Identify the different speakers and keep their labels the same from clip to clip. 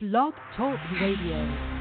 Speaker 1: Blog Talk Radio.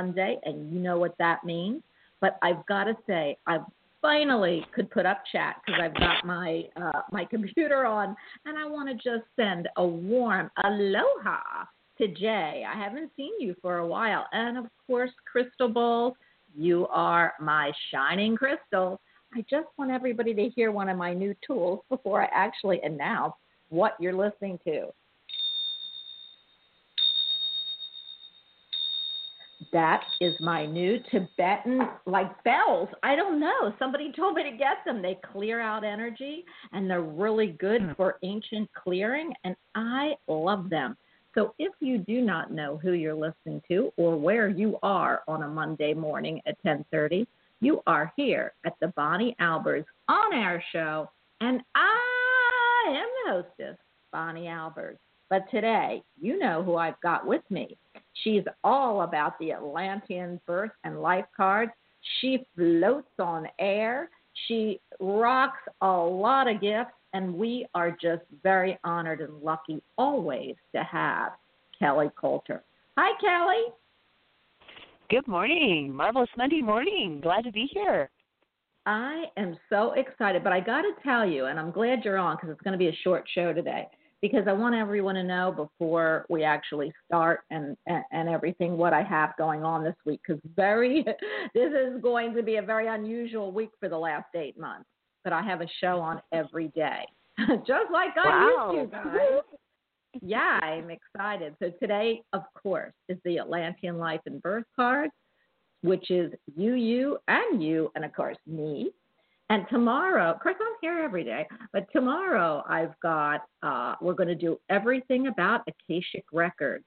Speaker 2: Monday, and you know what that means. But I've got to say, I finally could put up chat because I've got my uh, my computer on, and I want to just send a warm aloha to Jay. I haven't seen you for a while, and of course, Crystal Ball, you are my shining crystal. I just want everybody to hear one of my new tools before I actually announce what you're listening to. That is my new Tibetan like bells. I don't know. Somebody told me to get them. They clear out energy and they're really good hmm. for ancient clearing and I love them. So if you do not know who you're listening to or where you are on a Monday morning at 10:30, you are here at the Bonnie Albers on air show and I am the hostess, Bonnie Albers. But today, you know who I've got with me. She's all about the Atlantean birth and life cards. She floats on air. She rocks a lot of gifts, and we are just very honored and lucky always to have Kelly Coulter. Hi, Kelly.
Speaker 3: Good morning. Marvelous Monday morning. Glad to be here.
Speaker 2: I am so excited, but I got to tell you, and I'm glad you're on because it's going to be a short show today because I want everyone to know before we actually start and, and, and everything what I have going on this week because very this is going to be a very unusual week for the last eight months. But I have a show on every day, just like I
Speaker 3: wow.
Speaker 2: used to, guys. yeah, I'm excited. So today, of course, is the Atlantean Life and Birth card, which is you, you, and you, and of course me. And tomorrow, of course, I'm here every day, but tomorrow I've got, uh, we're going to do everything about Akashic Records.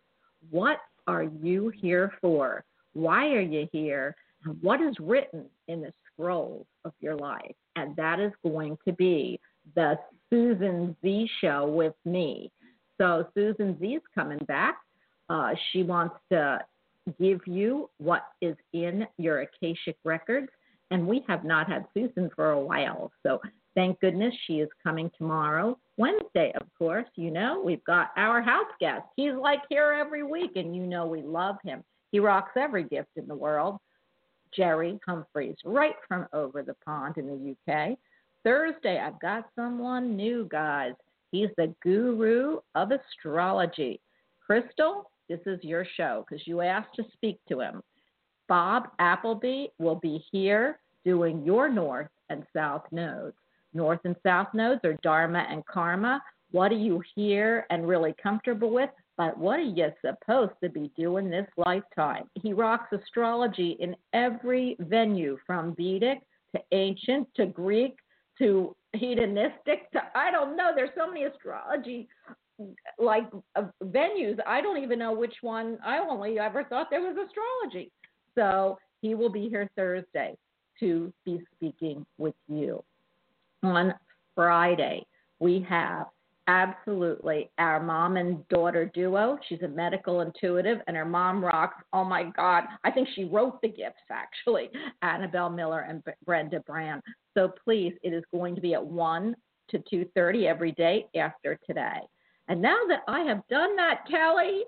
Speaker 2: What are you here for? Why are you here? what is written in the scrolls of your life? And that is going to be the Susan Z show with me. So Susan Z is coming back. Uh, she wants to give you what is in your Akashic records and we have not had Susan for a while. So thank goodness she is coming tomorrow. Wednesday, of course, you know, we've got our house guest. He's like here every week, and you know we love him. He rocks every gift in the world. Jerry Humphreys, right from over the pond in the UK. Thursday, I've got someone new, guys. He's the guru of astrology. Crystal, this is your show because you asked to speak to him. Bob Appleby will be here doing your north and south nodes. North and south nodes are Dharma and Karma. What are you here and really comfortable with? But what are you supposed to be doing this lifetime? He rocks astrology in every venue from Vedic to ancient to Greek to Hellenistic to I don't know. There's so many astrology like uh, venues. I don't even know which one. I only ever thought there was astrology. So he will be here Thursday to be speaking with you. On Friday, we have absolutely our mom and daughter duo. She's a medical intuitive, and her mom rocks. Oh my God, I think she wrote the gifts actually. Annabelle Miller and Brenda Brand. So please, it is going to be at one to two thirty every day after today. And now that I have done that, Kelly,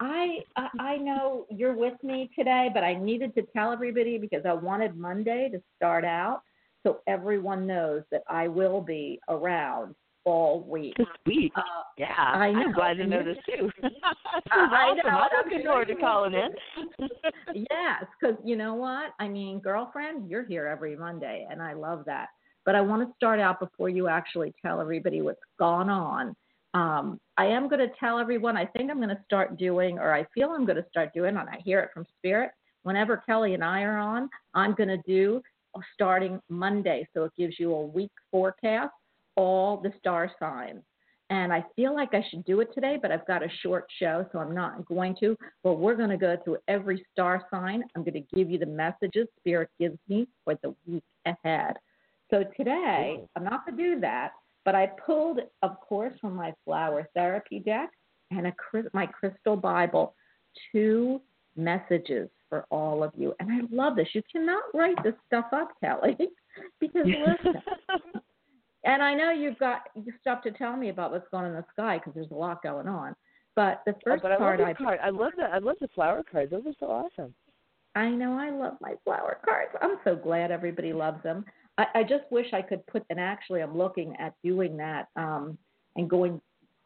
Speaker 2: I I know you're with me today, but I needed to tell everybody because I wanted Monday to start out so everyone knows that I will be around all week.
Speaker 3: Sweet. Uh, yeah. I know. I'm glad to know this too. I know. I'm looking forward to calling in.
Speaker 2: yes, because you know what? I mean, girlfriend, you're here every Monday, and I love that. But I want to start out before you actually tell everybody what's gone on um, I am going to tell everyone, I think I'm going to start doing, or I feel I'm going to start doing, and I hear it from Spirit. Whenever Kelly and I are on, I'm going to do starting Monday. So it gives you a week forecast, all the star signs. And I feel like I should do it today, but I've got a short show, so I'm not going to. But we're going to go through every star sign. I'm going to give you the messages Spirit gives me for the week ahead. So today, I'm not going to do that. But I pulled, of course, from my flower therapy deck and a, my crystal Bible, two messages for all of you. And I love this. You cannot write this stuff up, Kelly, because listen. and I know you've got stuff to tell me about what's going on in the sky because there's a lot going on. But the oh, first
Speaker 3: oh, but
Speaker 2: part,
Speaker 3: I love, I, card. I love the I love the flower cards. Those are so awesome.
Speaker 2: I know I love my flower cards. I'm so glad everybody loves them. I, I just wish I could put, and actually I'm looking at doing that um, and going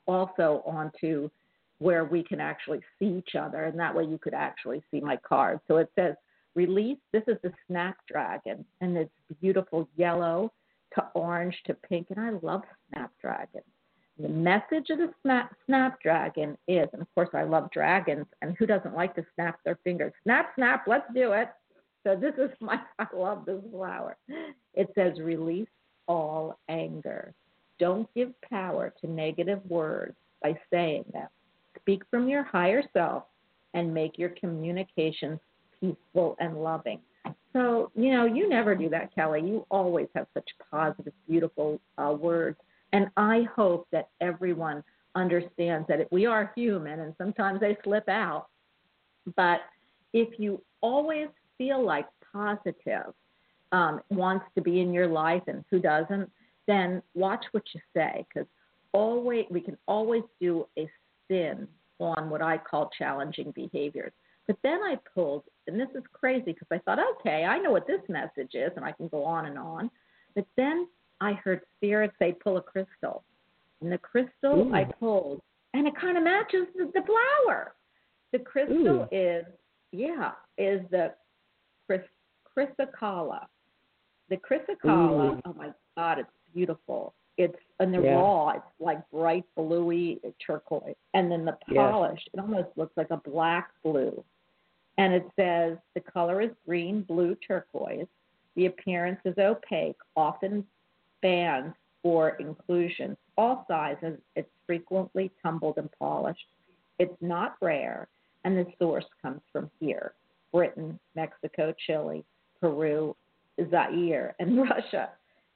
Speaker 2: also onto where we can actually see each other, and that way you could actually see my card. So it says release. This is the Snapdragon, and it's beautiful yellow to orange to pink, and I love Snapdragon. The message of the snap, Snapdragon is, and of course I love dragons, and who doesn't like to snap their fingers? Snap, snap, let's do it. So this is my, I love this flower. It says, release all anger. Don't give power to negative words by saying them. Speak from your higher self and make your communications peaceful and loving. So, you know, you never do that, Kelly. You always have such positive, beautiful uh, words. And I hope that everyone understands that we are human and sometimes they slip out. But if you always feel like positive um, wants to be in your life and who doesn't, then watch what you say because always we can always do a spin on what I call challenging behaviors. But then I pulled, and this is crazy because I thought, okay, I know what this message is, and I can go on and on. But then I heard spirit say, pull a crystal. And the crystal Ooh. I pulled, and it kind of matches the, the flower. The crystal Ooh. is, yeah, is the chrysocolla. The chrysocolla, Ooh. oh my God, it's beautiful. It's and the yeah. raw, it's like bright bluey turquoise, and then the polish, yes. it almost looks like a black blue. And it says the color is green, blue, turquoise. The appearance is opaque, often bands or inclusions. All sizes, it's frequently tumbled and polished. It's not rare, and the source comes from here Britain, Mexico, Chile, Peru, Zaire, and Russia.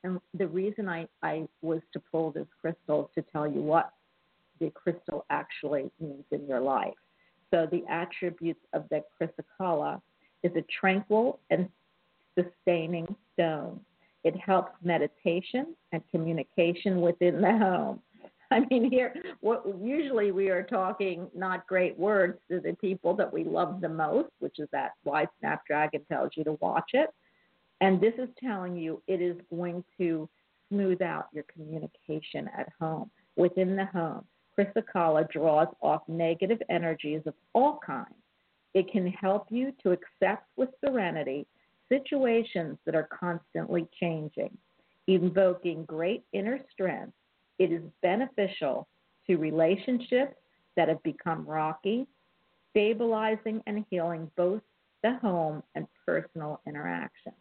Speaker 2: And the reason I, I was to pull this crystal to tell you what the crystal actually means in your life. So the attributes of the chrysocolla is a tranquil and sustaining stone. It helps meditation and communication within the home. I mean, here, what, usually we are talking not great words to the people that we love the most, which is that why Snapdragon tells you to watch it. And this is telling you it is going to smooth out your communication at home, within the home. Chrysocolla draws off negative energies of all kinds. It can help you to accept with serenity situations that are constantly changing, invoking great inner strength. It is beneficial to relationships that have become rocky, stabilizing and healing both the home and personal interactions.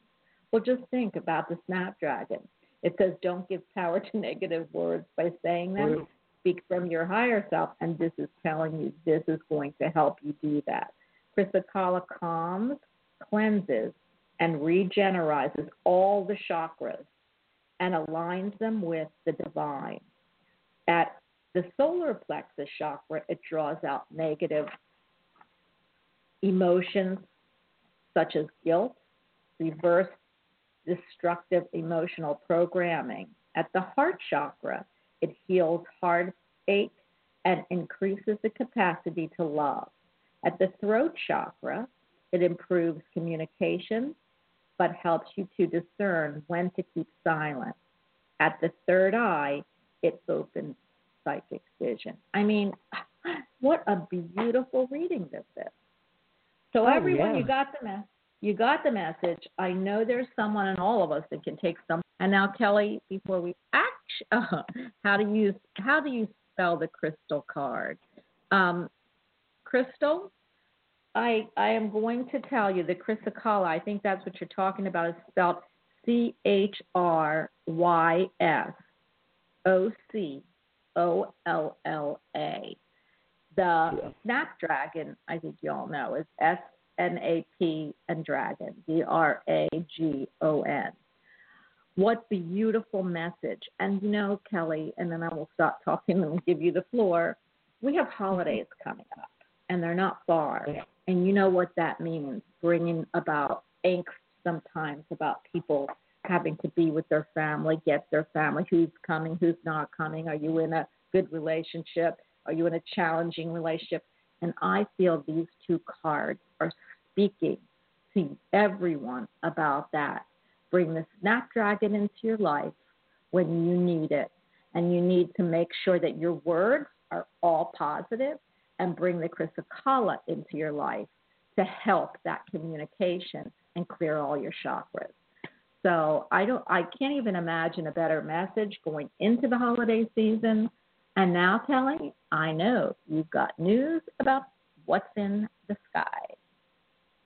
Speaker 2: Well, just think about the snapdragon. It says, don't give power to negative words by saying them. Speak from your higher self, and this is telling you this is going to help you do that. Chrysocolla calms, cleanses, and regenerizes all the chakras and aligns them with the divine. At the solar plexus chakra, it draws out negative emotions such as guilt, reverse destructive emotional programming. At the heart chakra, it heals heartache and increases the capacity to love. At the throat chakra, it improves communication but helps you to discern when to keep silent. At the third eye, it opens psychic vision. I mean, what a beautiful reading this is. So oh, everyone, yeah. you got the message. You got the message. I know there's someone in all of us that can take some. And now, Kelly, before we act, uh, how do you how do you spell the crystal card? Um, crystal. I I am going to tell you the chrysocolla. I think that's what you're talking about. Is spelled C H R Y S O C O L L A. The yeah. snapdragon, I think you all know, is S N A P and dragon, D R A G O N. What beautiful message. And you know, Kelly, and then I will stop talking and give you the floor. We have holidays coming up, and they're not far. And you know what that means bringing about angst sometimes about people having to be with their family, get their family, who's coming, who's not coming. Are you in a good relationship? Are you in a challenging relationship? And I feel these two cards are speaking to everyone about that. Bring the snapdragon into your life when you need it. And you need to make sure that your words are all positive and bring the chrysocolla into your life to help that communication and clear all your chakras. So I don't I can't even imagine a better message going into the holiday season. And now Kelly, I know you've got news about what's in the sky.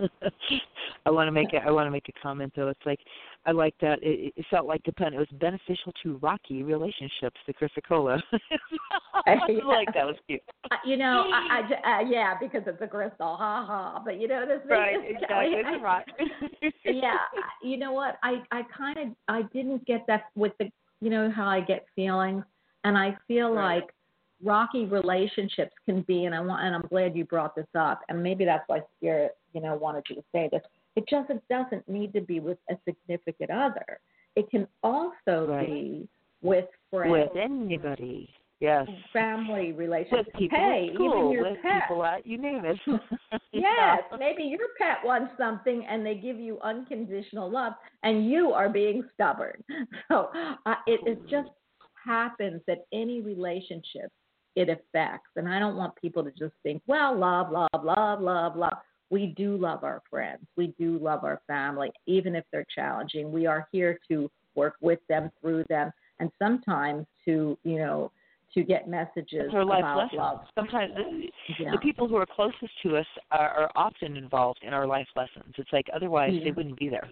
Speaker 3: I want to make it. I want to make a comment though. It's like I like that. It, it felt like the pen. It was beneficial to rocky relationships. The chrysocolla. I like that was cute.
Speaker 2: Uh, you know, I, I uh, yeah, because it's a crystal. Ha ha. But you know this.
Speaker 3: Right. Exactly. It's a rock.
Speaker 2: yeah. You know what? I I kind of I didn't get that with the. You know how I get feelings, and I feel right. like rocky relationships can be, and I want, and I'm glad you brought this up, and maybe that's why Spirit, you know, wanted you to say this. It just it doesn't need to be with a significant other. It can also
Speaker 3: Right.
Speaker 2: be with friends,
Speaker 3: With anybody. Yes.
Speaker 2: family relationships.
Speaker 3: With people
Speaker 2: hey,
Speaker 3: at school,
Speaker 2: even your
Speaker 3: with
Speaker 2: pet.
Speaker 3: people at you name it.
Speaker 2: Yes, maybe your pet wants something and they give you unconditional love, and you are being stubborn. So uh, it, it just happens that any relationship it affects. And I don't want people to just think, well, love, love, love, love, love. We do love our friends. We do love our family, even if they're challenging. We are here to work with them, through them, and sometimes to, you know, to get messages
Speaker 3: our life
Speaker 2: about
Speaker 3: lessons.
Speaker 2: love.
Speaker 3: Sometimes the,
Speaker 2: Yeah.
Speaker 3: the people who are closest to us are, are often involved in our life lessons. It's like otherwise they wouldn't be there.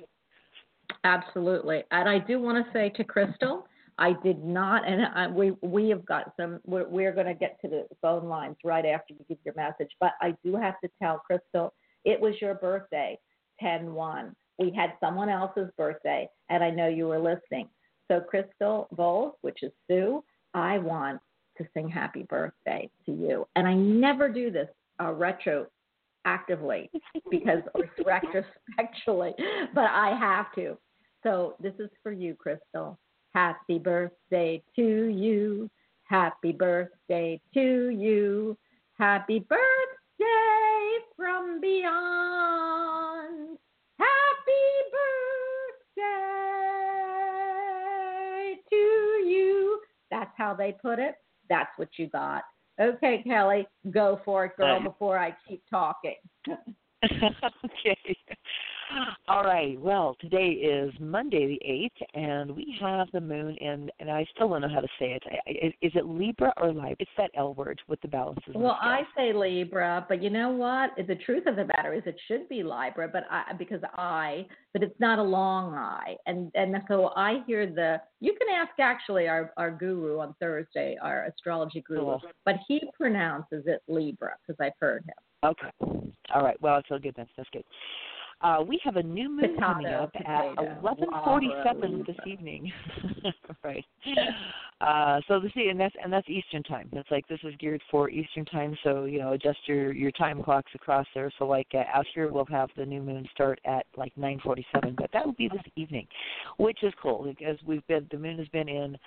Speaker 2: Absolutely, and I do want to say to Crystal, I did not, and I, we we have got some. We're, we're going to get to the phone lines right after you give your message, but I do have to tell Crystal it was your birthday, ten one. We had someone else's birthday, and I know you were listening. So Crystal Bowles, which is Sue, I want to sing happy birthday to you, and I never do this uh, retro actively because or retrospectually, but I have to. So this is for you, Crystal. Happy birthday to you. Happy birthday to you. Happy birthday from beyond. Happy birthday to you. That's how they put it. That's what you got. Okay, Kelly, go for it, girl, before I keep talking.
Speaker 3: okay. All right. Well, today is Monday the eighth, and we have the moon in, and I still don't know how to say it. I- I- Is it Libra or Libra? It's that L word with the balances.
Speaker 2: Well,
Speaker 3: scales.
Speaker 2: I say Libra, but you know what? The truth of the matter is, it should be Libra, but I because I, but it's not a long I, and and so I hear the. You can ask actually our our guru on Thursday, our astrology guru,
Speaker 3: Cool.
Speaker 2: but he pronounces it Libra because I've heard him.
Speaker 3: Okay. All right. Well, I feel good then. That's good. Uh, we have a new moon coming up
Speaker 2: potato,
Speaker 3: at 11:47 this evening. right. Uh, so see and that's and that's Eastern time. That's like this is geared for Eastern time. So you know adjust your your time clocks across there. So like uh, out here we'll have the new moon start at like 9:47, but that will be this evening, which is cool because we've been the moon has been in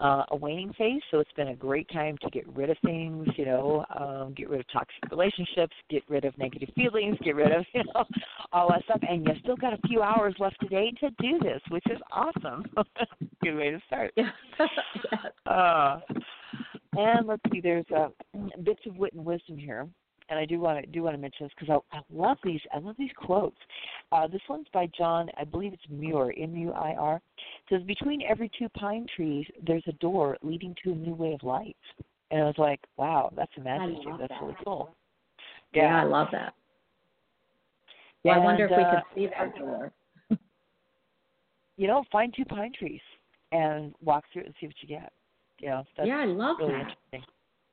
Speaker 3: uh, a waning phase, so it's been a great time to get rid of things, you know, um, get rid of toxic relationships, get rid of negative feelings, get rid of, you know, all that stuff. And you still got a few hours left today to do this, which is awesome. Good way to start.
Speaker 2: Yeah.
Speaker 3: Uh, and let's see, there's uh, bits of wit and wisdom here, and I do want to do want to mention this because I, I love these. I love these quotes. Uh, this one's by John. I believe it's Muir. M U I R. It says between every two pine trees, there's a door leading to a new way of life. And I was like, wow, that's a magic. That's
Speaker 2: that.
Speaker 3: really cool.
Speaker 2: Yeah, I love that. Well, I wonder if
Speaker 3: And,
Speaker 2: we
Speaker 3: uh,
Speaker 2: could see that door.
Speaker 3: You know, find two pine trees and walk through it and see what you get. You know, that's
Speaker 2: yeah, I love
Speaker 3: really
Speaker 2: that.
Speaker 3: interesting.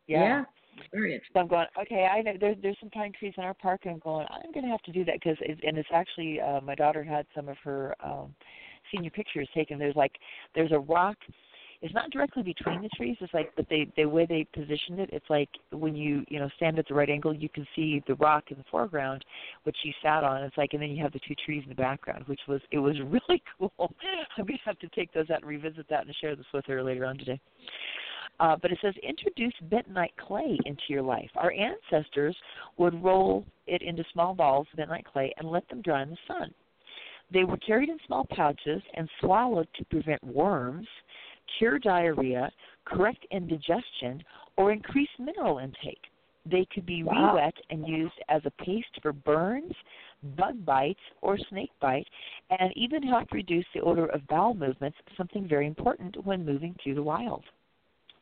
Speaker 2: Yeah. very interesting.
Speaker 3: So I'm going, okay, I know there's there's some pine trees in our park, and I'm going, I'm going to have to do that because, it's, and it's actually uh, my daughter had some of her um, senior pictures taken. There's like there's a rock. It's not directly between the trees. It's like, but they the way they positioned it, it's like when you you know stand at the right angle, you can see the rock in the foreground, which she sat on. It's like, and then you have the two trees in the background, which was it was really cool. I'm to have to take those out and revisit that and share this with her later on today. Uh, but it says introduce bentonite clay into your life. Our ancestors would roll it into small balls of bentonite clay and let them dry in the sun. They were carried in small pouches and swallowed to prevent worms, cure diarrhea, correct indigestion, or increase mineral intake. They could be
Speaker 2: Wow.
Speaker 3: re-wet and used as a paste for burns, bug bites, or snake bite, and even help reduce the odor of bowel movements, something very important when moving through the wild.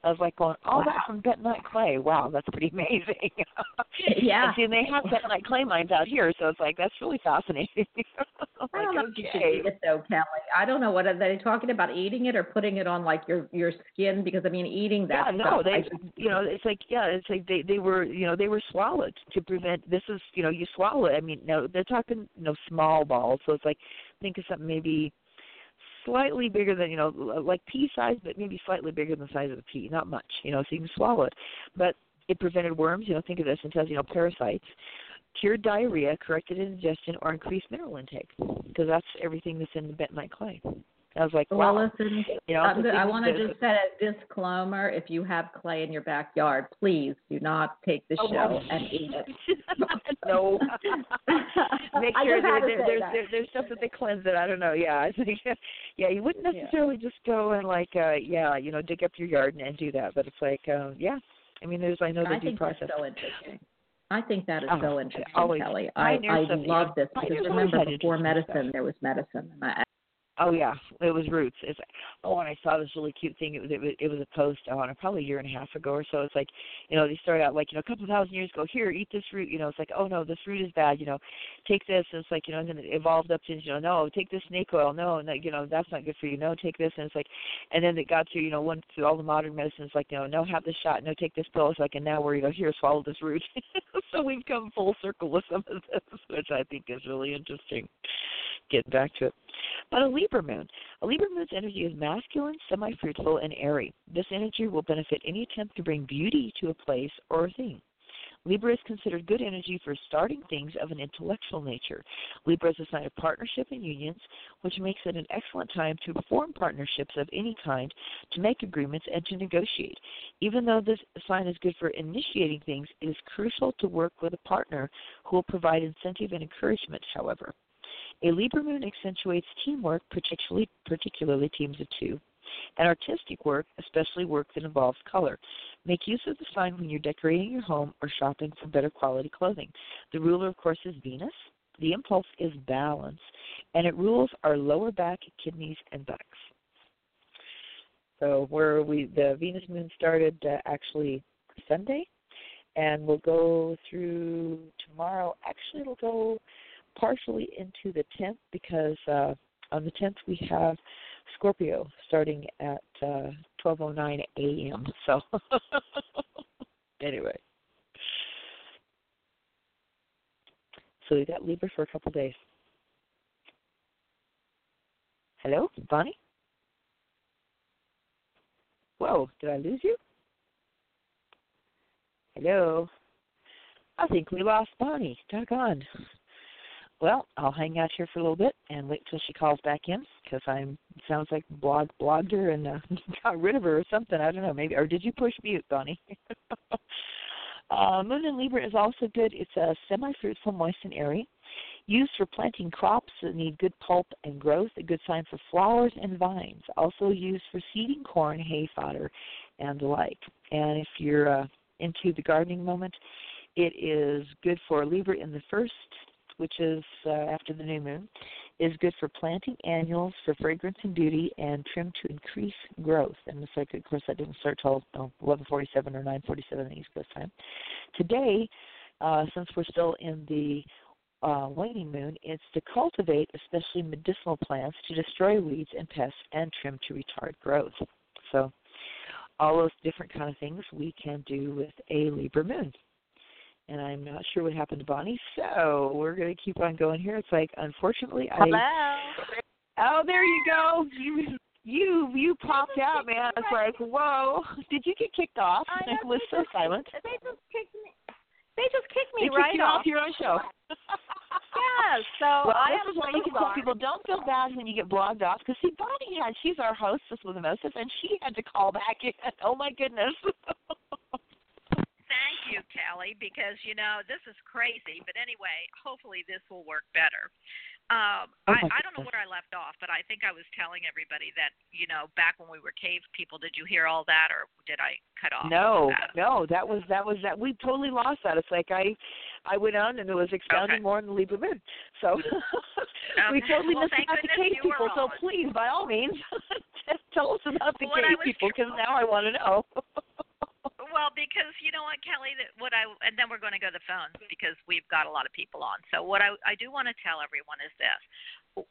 Speaker 3: I was like going, all that's from bentonite clay. Wow, that's pretty amazing.
Speaker 2: Yeah.
Speaker 3: And see, and they have bentonite clay mines out here, so it's like that's really fascinating.
Speaker 2: I don't know if you should eat it though, Kelly. I don't know what are they talking about eating it or putting it on like your your skin because I mean eating that
Speaker 3: yeah, no,
Speaker 2: stuff.
Speaker 3: they,
Speaker 2: I just-
Speaker 3: you know, it's like, yeah, it's like they they were, you know, they were swallowed to prevent. This is, you know, you swallow. it. I mean, no, they're talking, you know, small balls, so it's like, think of something maybe slightly bigger than you know, like pea size, but maybe slightly bigger than the size of a pea. Not much, you know, so you can swallow it. But it prevented worms. You know, think of this in terms, you know, parasites, cured diarrhea, corrected indigestion, or increased mineral intake, because that's everything that's in the bentonite clay. I was like,
Speaker 2: wow.
Speaker 3: Well,
Speaker 2: listen,
Speaker 3: you know,
Speaker 2: um, I want to just set a disclaimer. If you have clay in your backyard, please do not take the
Speaker 3: oh,
Speaker 2: shell and eat it.
Speaker 3: no. Make sure
Speaker 2: there,
Speaker 3: there, there's there, there's stuff that they cleanse it. I don't know. Yeah, I think yeah, you wouldn't necessarily yeah. just go and like uh yeah, you know, dig up your yard and, and do that. But it's like uh yeah. I mean, there's I know the
Speaker 2: I think
Speaker 3: process.
Speaker 2: That's so interesting. I think that is
Speaker 3: oh,
Speaker 2: so interesting,
Speaker 3: always.
Speaker 2: Kelly. I I love this because remember before medicine
Speaker 3: stuff.
Speaker 2: there was medicine, and I,
Speaker 3: Oh yeah, it was roots. It's oh, and I saw this really cute thing. It was it was, it was a post on probably a year and a half ago or so. It's like, you know, they started out like you know a couple thousand years ago. Here, eat this root. You know, it's like oh no, this root is bad. You know, take this. And it's like you know, and then it evolved up to you know no, take this snake oil. No, no, you know that's not good for you. No, take this. And it's like, and then it got to you know one through all the modern medicines like you know no, have this shot. No, take this pill. It's like and now we're you know here swallow this root. so we've come full circle with some of this, which I think is really interesting. Getting back to it. But a Libra moon. A Libra moon's energy is masculine, semi fruitful, and airy. This energy will benefit any attempt to bring beauty to a place or a thing. Libra is considered good energy for starting things of an intellectual nature. Libra is a sign of partnership and unions, which makes it an excellent time to form partnerships of any kind, to make agreements, and to negotiate. Even though this sign is good for initiating things, it is crucial to work with a partner who will provide incentive and encouragement, however. A Libra moon accentuates teamwork, particularly particularly teams of two, and artistic work, especially work that involves color. Make use of the sign when you're decorating your home or shopping for better quality clothing. The ruler, of course, is Venus. The impulse is balance, and it rules our lower back, kidneys, and buttocks. So where we the Venus moon started uh, actually Sunday, and we'll go through tomorrow. Actually, it'll go partially into the 10th because uh, on the 10th we have Scorpio starting at uh, 12:09 a.m. So anyway, so we got Libra for a couple days. Hello, Bonnie. Whoa, did I lose you? Hello. I think we lost Bonnie. Doggone. Well, I'll hang out here for a little bit and wait till she calls back in because I'm sounds like blog blogged her and uh, got rid of her or something. I don't know, maybe or did you push mute, Bonnie? uh, Moon in Libra is also good. It's a semi-fruitful, moist and airy. Used for planting crops that need good pulp and growth, a good sign for flowers and vines. Also used for seeding corn, hay fodder, and the like. And if you're uh, into the gardening moment, it is good for Libra in the first which is uh, after the new moon, is good for planting annuals for fragrance and beauty and trim to increase growth. And it's like, of course, that didn't start till oh, 11:47 or 9:47 East Coast time. Today, uh, since we're still in the uh, waning moon, it's to cultivate especially medicinal plants to destroy weeds and pests and trim to retard growth. So, all those different kind of things we can do with a Libra moon and I'm not sure what happened to Bonnie. So we're going to keep on going here. It's like, unfortunately,
Speaker 4: Hello.
Speaker 3: I. Oh, there you go. You you you popped out, man. It's like, whoa! Did you get kicked off?
Speaker 4: I
Speaker 3: it was so silent.
Speaker 4: They just kicked me. They just kicked me
Speaker 3: they
Speaker 4: right
Speaker 3: kicked you off your own show.
Speaker 4: yes. So
Speaker 3: well,
Speaker 4: I
Speaker 3: this is why you can tell people don't feel bad when you get blogged off because see, Bonnie had she's our hostess with the mostest, and she had to call back in. Oh my goodness.
Speaker 5: Thank you, Kelly, because you know this is crazy. But anyway, hopefully this will work better. Um,
Speaker 3: oh
Speaker 5: I, I don't know where I left off, but I think I was telling everybody that you know back when we were cave people. Did you hear all that, or did I cut off?
Speaker 3: No,
Speaker 5: that?
Speaker 3: no, that was that was that. We totally lost that. It's like I, I went on and it was expounding
Speaker 5: Okay.
Speaker 3: more on the Libra moon. So we totally
Speaker 5: Well,
Speaker 3: missed about the cave people. So please, by all means, tell us about the
Speaker 5: Well,
Speaker 3: cave people because now I want to know.
Speaker 5: Well, because you know what, Kelly, that what I and then we're going to go to the phones because we've got a lot of people on. So what I I do want to tell everyone is this: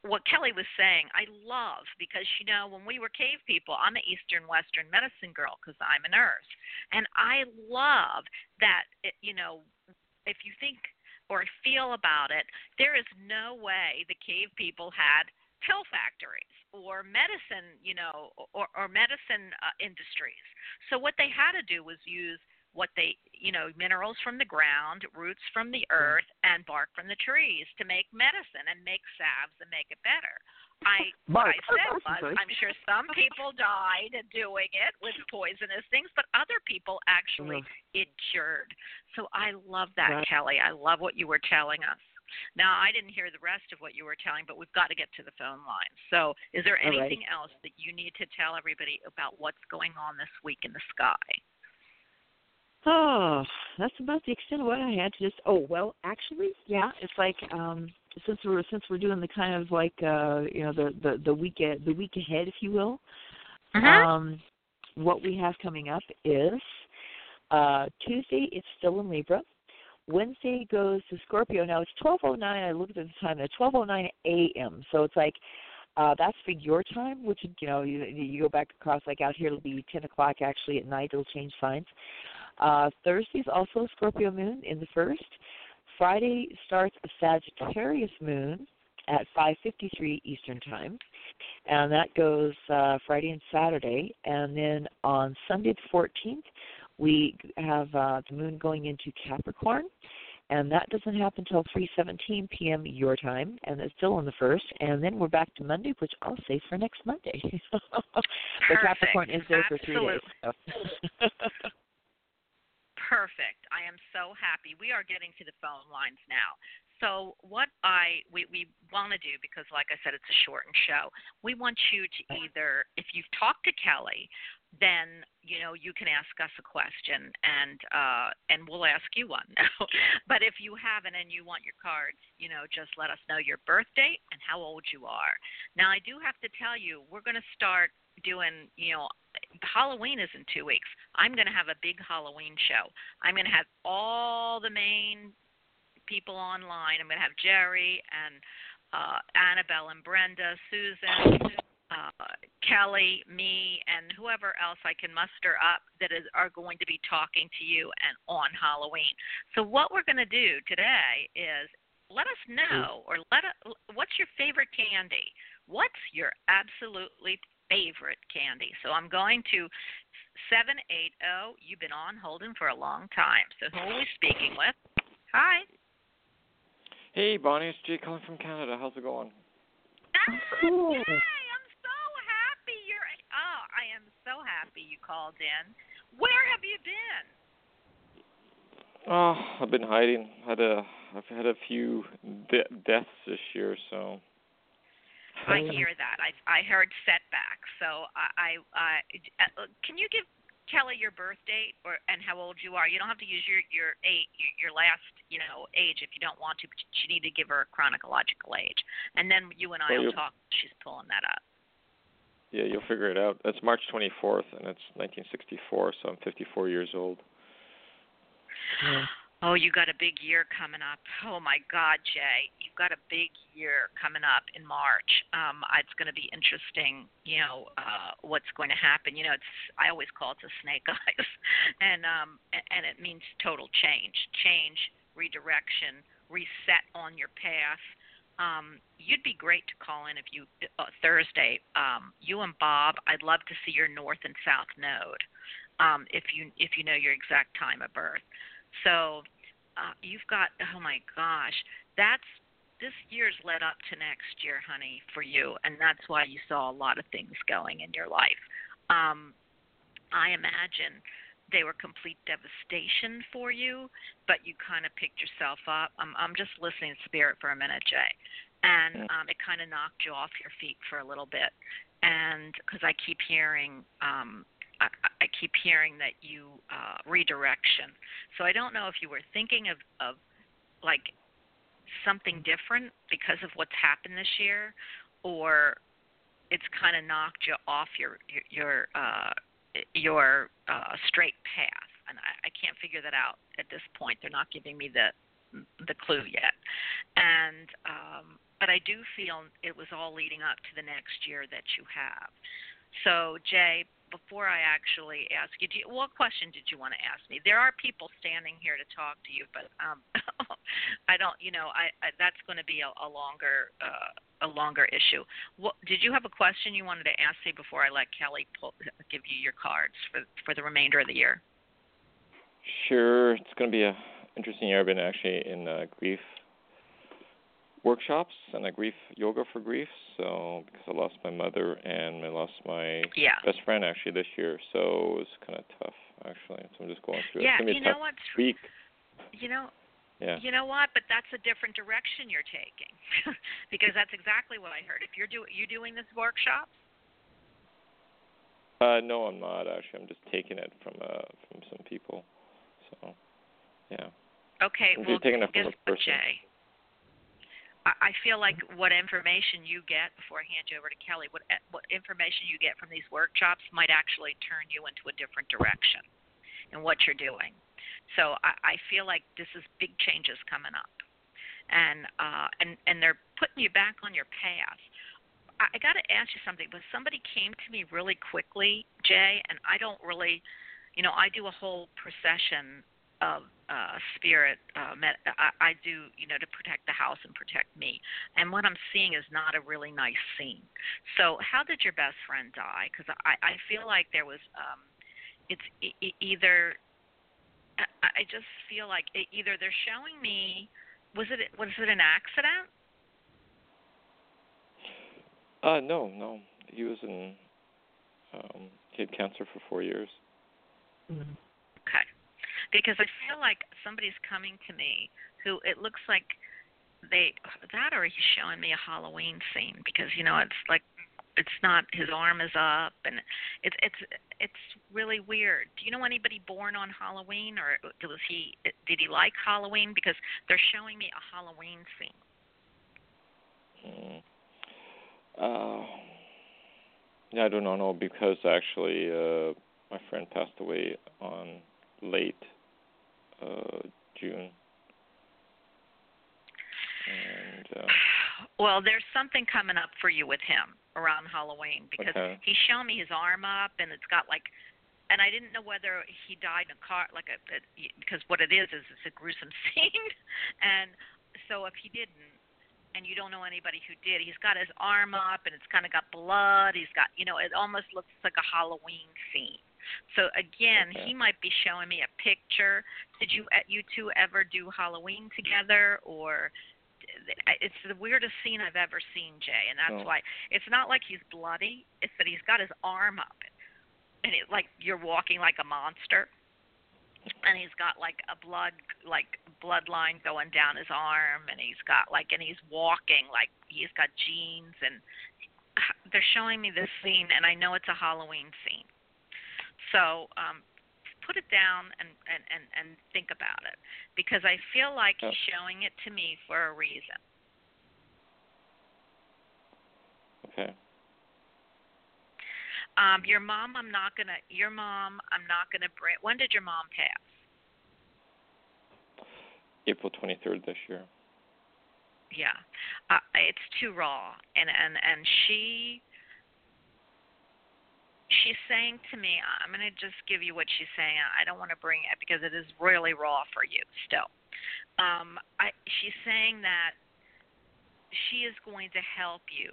Speaker 5: what Kelly was saying, I love because you know when we were cave people, I'm an Eastern Western medicine girl because I'm a nurse, and I love that it, you know if you think or feel about it, there is no way the cave people had pill factories or medicine, you know, or, or medicine uh, industries. So what they had to do was use what they, you know, minerals from the ground, roots from the earth, and bark from the trees to make medicine and make salves and make it better. I what I said was I'm sure some people died doing it with poisonous things, but other people actually it cured. So I love that, right. Kelly. I love what you were telling us. Now, I didn't hear the rest of what you were telling, but we've got to get to the phone line. So, is there anything right. else that you need to tell everybody about what's going on this week in the sky?
Speaker 3: Oh, that's about the extent of what I had to just. Oh well, actually, yeah, it's like um since we're since we're doing the kind of like uh you know the the the week the week ahead, if you will.
Speaker 5: Uh-huh.
Speaker 3: Um, what we have coming up is uh Tuesday. It's still in Libra. Wednesday goes to Scorpio. Now it's 12:09. I looked at the time. It's 12:09 a.m. So it's like uh, that's for your time, which you know you you go back across like out here it'll be 10 o'clock actually at night. It'll change signs. Uh, Thursday is also Scorpio moon in the first. Friday starts a Sagittarius moon at 5:53 Eastern time, and that goes uh, Friday and Saturday. And then on Sunday the 14th, we have uh, the moon going into Capricorn, and that doesn't happen until 3:17 p.m. your time, and it's still on the first. And then we're back to Monday, which I'll say for next Monday.
Speaker 5: the
Speaker 3: Capricorn is there
Speaker 5: Absolutely.
Speaker 3: for three days. So.
Speaker 5: Perfect. I am so happy. We are getting to the phone lines now. So what I we, we want to do because like I said it's a shortened show. We want you to either if you've talked to Kelly then you know you can ask us a question and uh and we'll ask you one. But if you haven't and you want your cards you know just let us know your birth date and how old you are. Now i do have to tell you we're going to start doing you know halloween is in two weeks. I'm going to have a big halloween show. I'm going to have all the main people online. I'm going to have jerry and uh annabelle and brenda susan uh, Kelly, me, and whoever else I can muster up that is are going to be talking to you and on Halloween. So what we're going to do today is let us know or let us, what's your favorite candy? What's your absolutely favorite candy? So I'm going to 780. You've been on holding for a long time. So who are we speaking with? Hi.
Speaker 6: Hey, Bonnie, it's Jay calling from Canada. How's it going?
Speaker 5: Ah, cool. Yay! I am so happy you called in. Where have you been?
Speaker 6: Oh, I've been hiding. Had a I've had a few de- deaths this year, so.
Speaker 5: I hear that. I I heard setbacks. So I I, I uh, can you give Kelly your birth date or and how old you are? You don't have to use your your age your last you know age if you don't want to, but you need to give her a chronological age, and then you and I
Speaker 6: well,
Speaker 5: will talk. She's pulling that up.
Speaker 6: Yeah, you'll figure it out. It's March 24th, and it's 1964, so I'm 54 years old.
Speaker 3: Yeah.
Speaker 5: Oh, you got a big year coming up. Oh my God, Jay, you've got a big year coming up in March. Um, it's going to be interesting. You know uh, what's going to happen. You know, it's I always call it the snake eyes, and um, and it means total change, change, redirection, reset on your path um, you'd be great to call in if you uh, Thursday. Um, you and Bob, I'd love to see your north and south node. Um, if you if you know your exact time of birth. So uh, you've got oh my gosh, that's this year's led up to next year, honey, for you, and that's why you saw a lot of things going in your life. Um, I imagine they were complete devastation for you, but you kind of picked yourself up. I'm I'm just listening to spirit for a minute, Jay, and um, it kind of knocked you off your feet for a little bit, and because I keep hearing. Um, I, I keep hearing that you uh, redirection. So I don't know if you were thinking of, of like something different because of what's happened this year, or it's kind of knocked you off your your, your uh, your uh, straight path. And I, I can't figure that out at this point. They're not giving me the the clue yet. And um, but I do feel it was all leading up to the next year that you have. So Jay, before I actually ask you, you, what question did you want to ask me? There are people standing here to talk to you, but um, I don't. You know, I, I that's going to be a, a longer uh, a longer issue. What did you have a question you wanted to ask me before I let Kelly pull, give you your cards for for the remainder of the year?
Speaker 6: Sure, it's going to be a interesting year. I've been actually in uh, grief workshops and a grief yoga for grief. So because I lost my mother and I lost my
Speaker 5: yeah.
Speaker 6: best friend actually this year, so it was kind of tough actually. So I'm just going through.
Speaker 5: Yeah,
Speaker 6: be
Speaker 5: you know
Speaker 6: tough
Speaker 5: what's
Speaker 6: week.
Speaker 5: you know
Speaker 6: Yeah.
Speaker 5: You know what? But that's a different direction you're taking, because that's exactly what I heard. If you're doing you doing this workshop,
Speaker 6: Uh, no, I'm not actually. I'm just taking it from uh from some people. So, yeah.
Speaker 5: okay.
Speaker 6: I'm
Speaker 5: well,
Speaker 6: taking it from a
Speaker 5: what,
Speaker 6: person.
Speaker 5: Jay? I I feel like what information you get before I hand you over to Kelly, what what information you get from these workshops might actually turn you into a different direction in what you're doing. So I, I feel like this is big changes coming up, and uh, and and they're putting you back on your path. I, I got to ask you something. But somebody came to me really quickly, Jay, and I don't really, you know, I do a whole procession of uh spirit uh med- I, I do you know to protect the house and protect me and what i'm seeing is not a really nice scene so how did your best friend die because i i feel like there was um it's either I, I just feel like it, either they're showing me was it was it an accident
Speaker 6: Uh, no, no. He was in. Um, he had cancer for four years.
Speaker 3: Mm-hmm.
Speaker 5: Okay. Because I feel like somebody's coming to me who it looks like they that or he's showing me a Halloween scene because you know it's like it's not his arm is up and it's it's it's really weird. Do you know anybody born on Halloween or was he did he like Halloween because they're showing me a Halloween scene.
Speaker 6: Mm. Uh, yeah, I do not know because actually uh, my friend passed away on late uh, June. And uh,
Speaker 5: Well, there's something coming up for you with him around Halloween because
Speaker 6: Okay.
Speaker 5: he's shown me his arm up and it's got like and I didn't know whether he died in a car like a, a because what it is is it's a gruesome scene and so if he didn't and you don't know anybody who did he's got his arm up and it's kind of got blood he's got you know it almost looks like a Halloween scene so again
Speaker 6: Okay.
Speaker 5: he might be showing me a picture did you uh, you two ever do Halloween together or it's the weirdest scene I've ever seen, Jay, and that's
Speaker 6: Oh.
Speaker 5: why it's not like he's bloody. It's that he's got his arm up, and it like you're walking like a monster, and he's got like a blood like bloodline going down his arm, and he's got like and he's walking like he's got jeans, and they're showing me this scene, and I know it's a Halloween scene. So um, put it down and, and, and, and think about it because I feel like he's showing it to me for a reason.
Speaker 6: okay.
Speaker 5: Um, your mom, I'm not gonna. Your mom, I'm not gonna bring. When did your mom pass?
Speaker 6: April 23rd this year.
Speaker 5: Yeah, uh, it's too raw, and and and she. She's saying to me, I'm going to just give you what she's saying. I don't want to bring it because it is really raw for you still. Um, I, she's saying that she is going to help you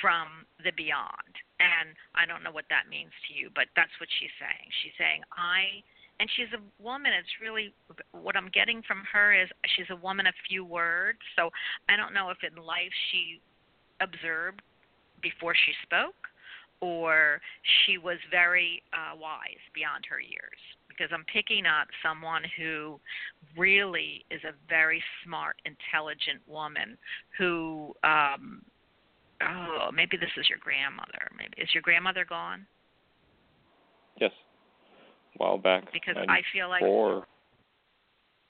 Speaker 5: from the beyond. And I don't know what that means to you, but that's what she's saying. She's saying, I, and she's a woman. It's really what I'm getting from her is she's a woman of few words. So I don't know if in life she observed before she spoke or she was very uh, wise beyond her years because I'm picking up someone who really is a very smart, intelligent woman who um oh, maybe this is your grandmother. Maybe is your grandmother gone?
Speaker 6: Yes. A while back.
Speaker 5: Because I feel like
Speaker 6: 94.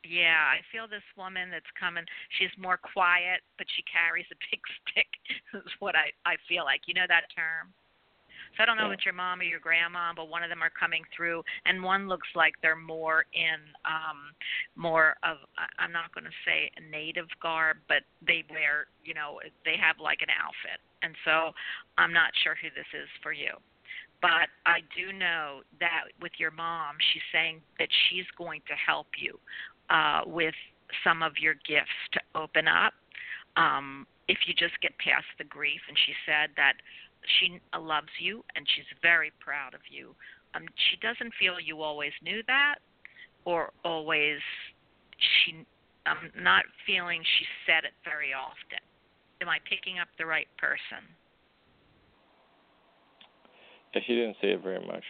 Speaker 5: yeah, I feel this woman that's coming. She's more quiet, but she carries a big stick. Is what I I feel like. You know that term. So I don't know
Speaker 6: Yeah.
Speaker 5: if it's your mom or your grandma, but one of them are coming through, and one looks like they're more in um more of I'm not going to say a native garb, but they wear you know they have like an outfit, and so I'm not sure who this is for you. But I do know that with your mom, she's saying that she's going to help you uh, with some of your gifts to open up. um, if you just get past the grief. And she said that she loves you and she's very proud of you. Um, she doesn't feel you always knew that, or always she. I'm not feeling she said it very often. Am I picking up the right person?
Speaker 6: Yeah, she didn't say it very much.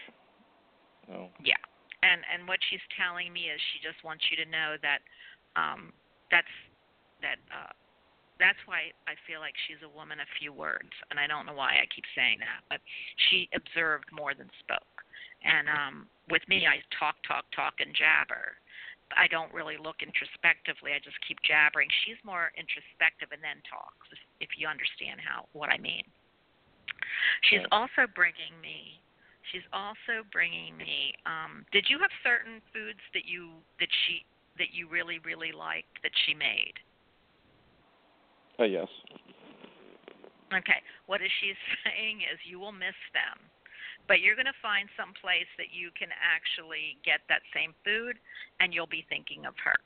Speaker 6: No.
Speaker 5: Yeah, and and what she's telling me is she just wants you to know that um, that's that uh, that's why I feel like she's a woman of few words, and I don't know why I keep saying that, but she observed more than spoke. And um, with me, I talk, talk, talk, and jabber. I don't really look introspectively. I just keep jabbering. She's more introspective and then talks, if you understand how what I mean. She's also bringing me. She's also bringing me. Um, did you have certain foods that you that she that you really really liked that she made?
Speaker 6: Uh, yes.
Speaker 5: Okay. What is she saying is you will miss them, but you're going to find some place that you can actually get that same food, and you'll be thinking of her.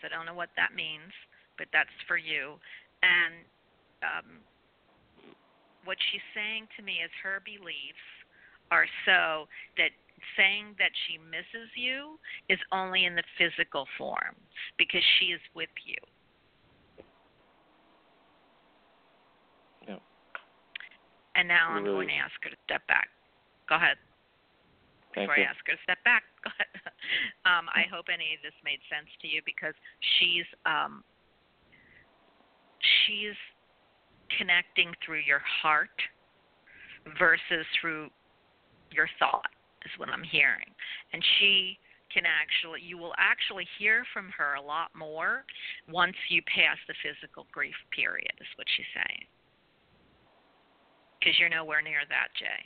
Speaker 5: So I don't know what that means, but that's for you. And um, what she's saying to me is her beliefs are so that saying that she misses you is only in the physical form because she is with you. And now I'm going to ask her to step back. Go ahead. Thank Before
Speaker 6: I
Speaker 5: ask her to step back, go ahead. um, I hope any of this made sense to you because she's um, she's connecting through your heart versus through your thought is what I'm hearing. And she can actually you will actually hear from her a lot more once you pass the physical grief period is what she's saying because you're nowhere near that, Jay.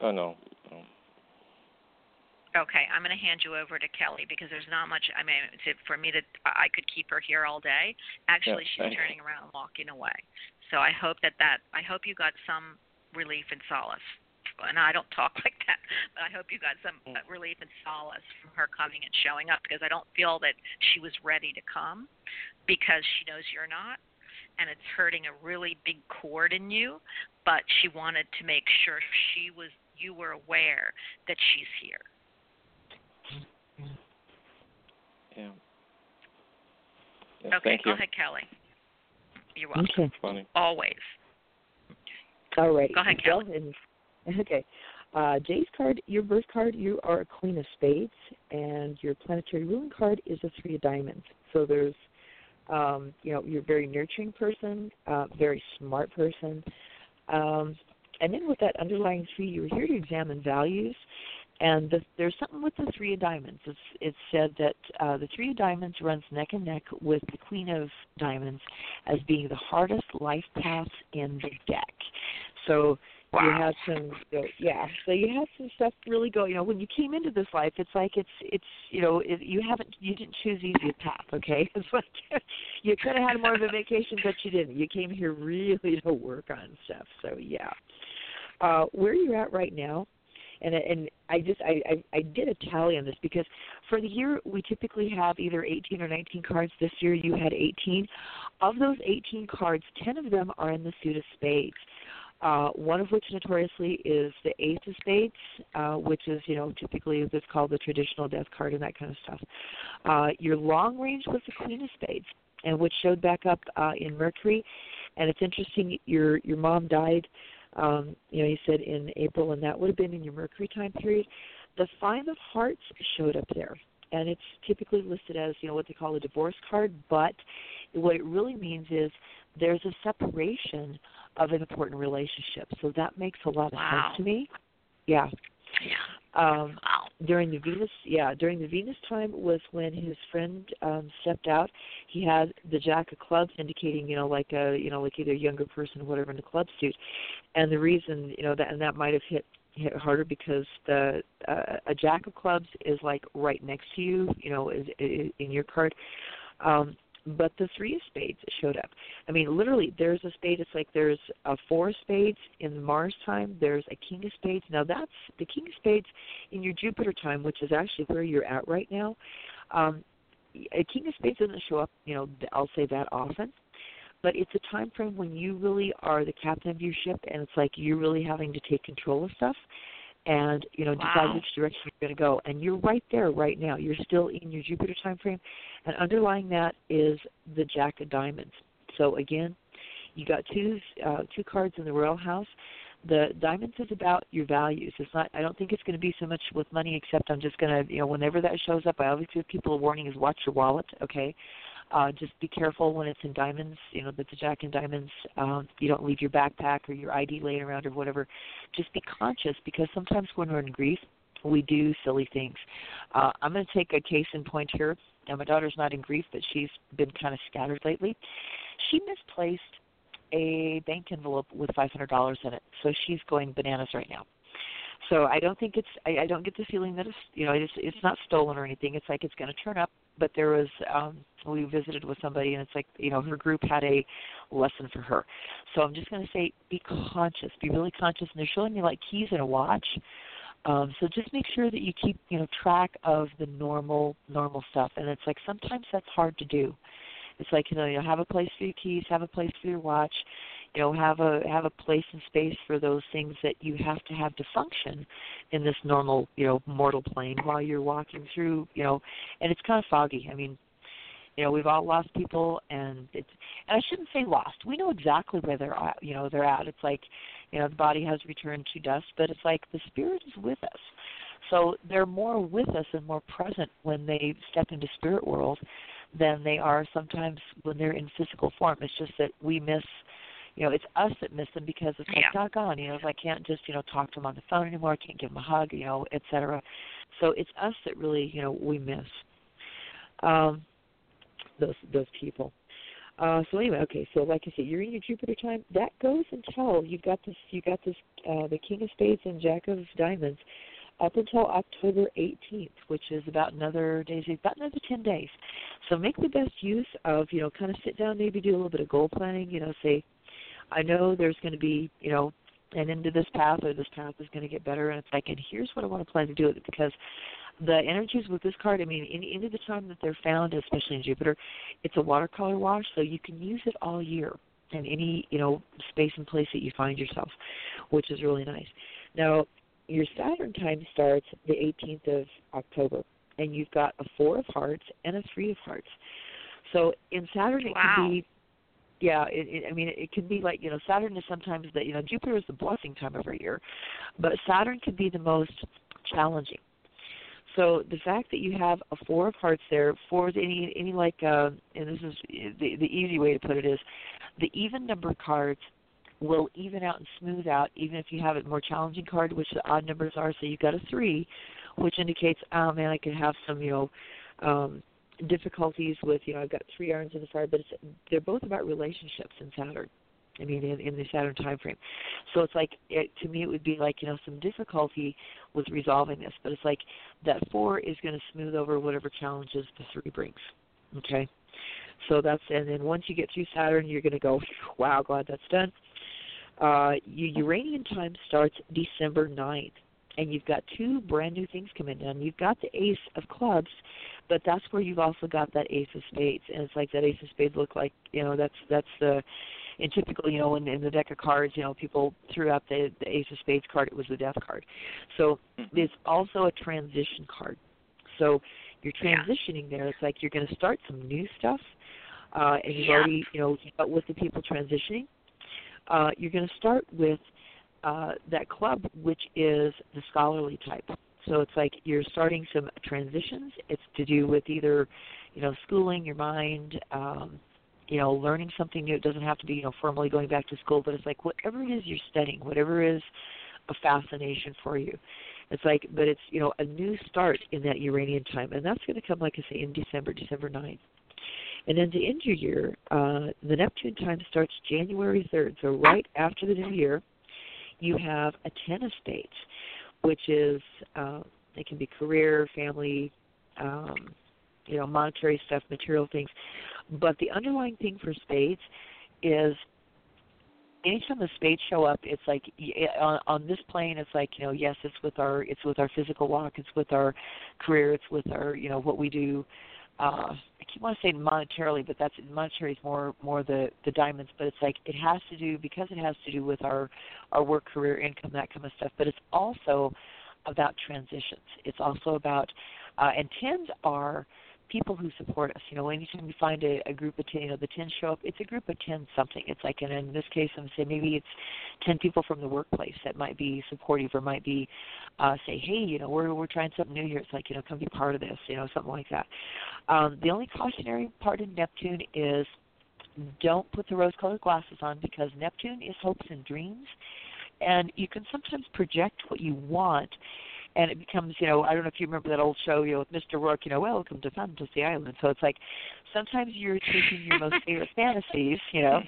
Speaker 6: Oh no. no.
Speaker 5: Okay, I'm going to hand you over to Kelly because there's not much. I mean, to, for me to, I could keep her here all day. Actually,
Speaker 6: yeah,
Speaker 5: she's turning around and walking away. So I hope that that I hope you got some relief and solace. And I don't talk like that, but I hope you got some uh, relief and solace from her coming and showing up because I don't feel that she was ready to come because she knows you're not and it's hurting a really big chord in you, but she wanted to make sure she was you were aware that she's here.
Speaker 6: Yeah.
Speaker 5: yeah
Speaker 6: okay,
Speaker 5: go
Speaker 6: you.
Speaker 5: ahead, Kelly. You're welcome.
Speaker 3: Okay.
Speaker 6: Funny.
Speaker 5: Always.
Speaker 3: All right.
Speaker 5: Go ahead,
Speaker 3: well,
Speaker 5: Kelly.
Speaker 3: And, okay. Uh, Jay's card, your birth card, you are a Queen of Spades, and your planetary ruling card is a Three of Diamonds. So there's um, you know, you're a very nurturing person, uh, very smart person. Um, and then with that underlying three, you're here to examine values. And the, there's something with the three of diamonds. It's, it's said that uh, the three of diamonds runs neck and neck with the queen of diamonds as being the hardest life path in the deck. So
Speaker 5: Wow.
Speaker 3: You had some, yeah. So you had some stuff really go. You know, when you came into this life, it's like it's it's you know it, you haven't you didn't choose easy path. Okay, it's like you could have had more of a vacation, but you didn't. You came here really to work on stuff. So yeah. Uh, where you're at right now, and and I just I, I I did a tally on this because for the year we typically have either 18 or 19 cards. This year you had 18. Of those 18 cards, 10 of them are in the suit of spades uh, one of which notoriously is the Ace of Spades, uh, which is, you know, typically what's called the traditional death card and that kind of stuff. Uh, your long range was the Queen of Spades, and which showed back up uh, in Mercury. And it's interesting, your your mom died, um, you know, you said in April, and that would have been in your Mercury time period. The Five of Hearts showed up there, and it's typically listed as, you know, what they call a divorce card, but what it really means is there's a separation of an important relationship. So that makes a lot of
Speaker 5: wow.
Speaker 3: sense to me. Yeah.
Speaker 5: Yeah.
Speaker 3: Um,
Speaker 5: wow.
Speaker 3: During the Venus, yeah, during the Venus time was when his friend um, stepped out. He had the Jack of Clubs, indicating you know like a you know like either a younger person or whatever in a club suit, and the reason you know that and that might have hit hit harder because the uh, a Jack of Clubs is like right next to you, you know, is, is in your card. Um, but the three of spades showed up. I mean, literally, there's a spade. It's like there's a four of spades in Mars time. There's a king of spades. Now that's the king of spades in your Jupiter time, which is actually where you're at right now. Um, a king of spades doesn't show up, you know, I'll say that often, but it's a time frame when you really are the captain of your ship, and it's like you're really having to take control of stuff, and you know
Speaker 5: wow.
Speaker 3: decide which direction you're going to go. And you're right there right now. You're still in your Jupiter time frame, and underlying that is the Jack of Diamonds. So again, you got two uh, two cards in the Royal House. The diamonds is about your values. It's not. I don't think it's going to be so much with money, except I'm just going to, you know, whenever that shows up, I always give people a warning: is watch your wallet. Okay, uh, just be careful when it's in diamonds. You know, that the Jack in diamonds. Um, you don't leave your backpack or your ID laying around or whatever. Just be conscious because sometimes when we're in grief, we do silly things. Uh, I'm going to take a case in point here. Now, my daughter's not in grief, but she's been kind of scattered lately. She misplaced a bank envelope with $500 in it, so she's going bananas right now. So I don't think it's I, I don't get the feeling that it's you know it's it's not stolen or anything. It's like it's going to turn up. But there was um we visited with somebody and it's like you know her group had a lesson for her. So I'm just going to say be conscious, be really conscious. And they're showing me like keys and a watch. Um, so just make sure that you keep you know track of the normal normal stuff. And it's like sometimes that's hard to do. It's like you know you have a place for your keys, have a place for your watch, you know have a have a place and space for those things that you have to have to function in this normal you know mortal plane while you're walking through you know and it's kind of foggy. I mean you know we've all lost people and it's and i shouldn't say lost. We know exactly where they're at you know they're at. It's like you know the body has returned to dust but it's like the spirit is with us. So they're more with us and more present when they step into spirit world than they are sometimes when they're in physical form. It's just that we miss you know, it's us that miss them because it's like,
Speaker 5: yeah.
Speaker 3: doggone, you know, if I can't just, you know, talk to them on the phone anymore, I can't give them a hug, you know, et cetera. So it's us that really, you know, we miss um, those those people. Uh, so anyway, okay. So like I said, you're in your Jupiter time. That goes until you've got this. You got this. Uh, the King of Spades and Jack of Diamonds, up until October 18th, which is about another days, about another 10 days. So make the best use of, you know, kind of sit down, maybe do a little bit of goal planning. You know, say, I know there's going to be, you know, an end to this path or this path is going to get better. And it's like, and here's what I want to plan to do it because the energies with this card, I mean, any of the time that they're found, especially in Jupiter, it's a watercolor wash, so you can use it all year in any, you know, space and place that you find yourself, which is really nice. Now, your Saturn time starts the 18th of October, and you've got a Four of Hearts and a Three of Hearts. So in Saturn, it
Speaker 5: wow.
Speaker 3: can be yeah, it, it, I mean, it can be like you know, Saturn is sometimes the you know, Jupiter is the blessing time of every year, but Saturn can be the most challenging. So the fact that you have a four of hearts there, four is any any like, uh, and this is the the easy way to put it is, the even number cards will even out and smooth out, even if you have a more challenging card, which the odd numbers are. So you've got a three, which indicates, oh man, I could have some you know. Um, difficulties with you know I've got three irons in the fire, but it's, they're both about relationships in Saturn. I mean, in, in the Saturn time frame. So it's like it, to me, it would be like you know some difficulty with resolving this, but it's like that four is going to smooth over whatever challenges the three brings. Okay, so that's and then once you get through Saturn, you're going to go, wow, glad that's done. Uh, Uranian time starts December 9th and you've got two brand new things coming in. You've got the Ace of Clubs, but that's where you've also got that Ace of Spades, and it's like that Ace of Spades look like you know that's that's the in typical you know in, in the deck of cards you know people threw out the, the Ace of Spades card. It was the Death card, so
Speaker 6: mm-hmm.
Speaker 3: it's also a transition card. So you're transitioning there. It's like you're going to start some new stuff, uh, and you've
Speaker 5: yeah.
Speaker 3: already you know with the people transitioning. Uh, you're going to start with uh, that club, which is the scholarly type. So it's like you're starting some transitions. It's to do with either, you know, schooling your mind, um, you know, learning something new. It doesn't have to be, you know, formally going back to school, but it's like whatever it is you're studying, whatever is a fascination for you. It's like, but it's, you know, a new start in that Uranian time. And that's going to come, like I say, in December, December 9th. And then to end of your year, uh, the Neptune time starts January 3rd, so right after the new year you have a ten of spades, which is uh, it can be career, family, um, you know, monetary stuff, material things. But the underlying thing for spades is anytime the spades show up, it's like on, on this plane, it's like you know, yes, it's with our it's with our physical walk, it's with our career, it's with our you know what we do uh I keep want to say monetarily, but that's monetary is more more the the diamonds, but it's like it has to do because it has to do with our our work career income that kind of stuff, but it's also about transitions. It's also about uh and tens are people who support us. You know, anytime we find a, a group of ten, you know, the ten show up, it's a group of ten something. It's like, and in this case, I'm saying maybe it's ten people from the workplace that might be supportive or might be uh, say, hey, you know, we're we're trying something new here. It's like, you know, come be part of this, you know, something like that. Um, the only cautionary part of Neptune is don't put the rose-colored glasses on because Neptune is hopes and dreams, and you can sometimes project what you want and it becomes, you know, I don't know if you remember that old show, you know, with Mr. Rourke, you know, welcome to Fantasy Island. So it's like sometimes you're taking your most favorite fantasies, you know,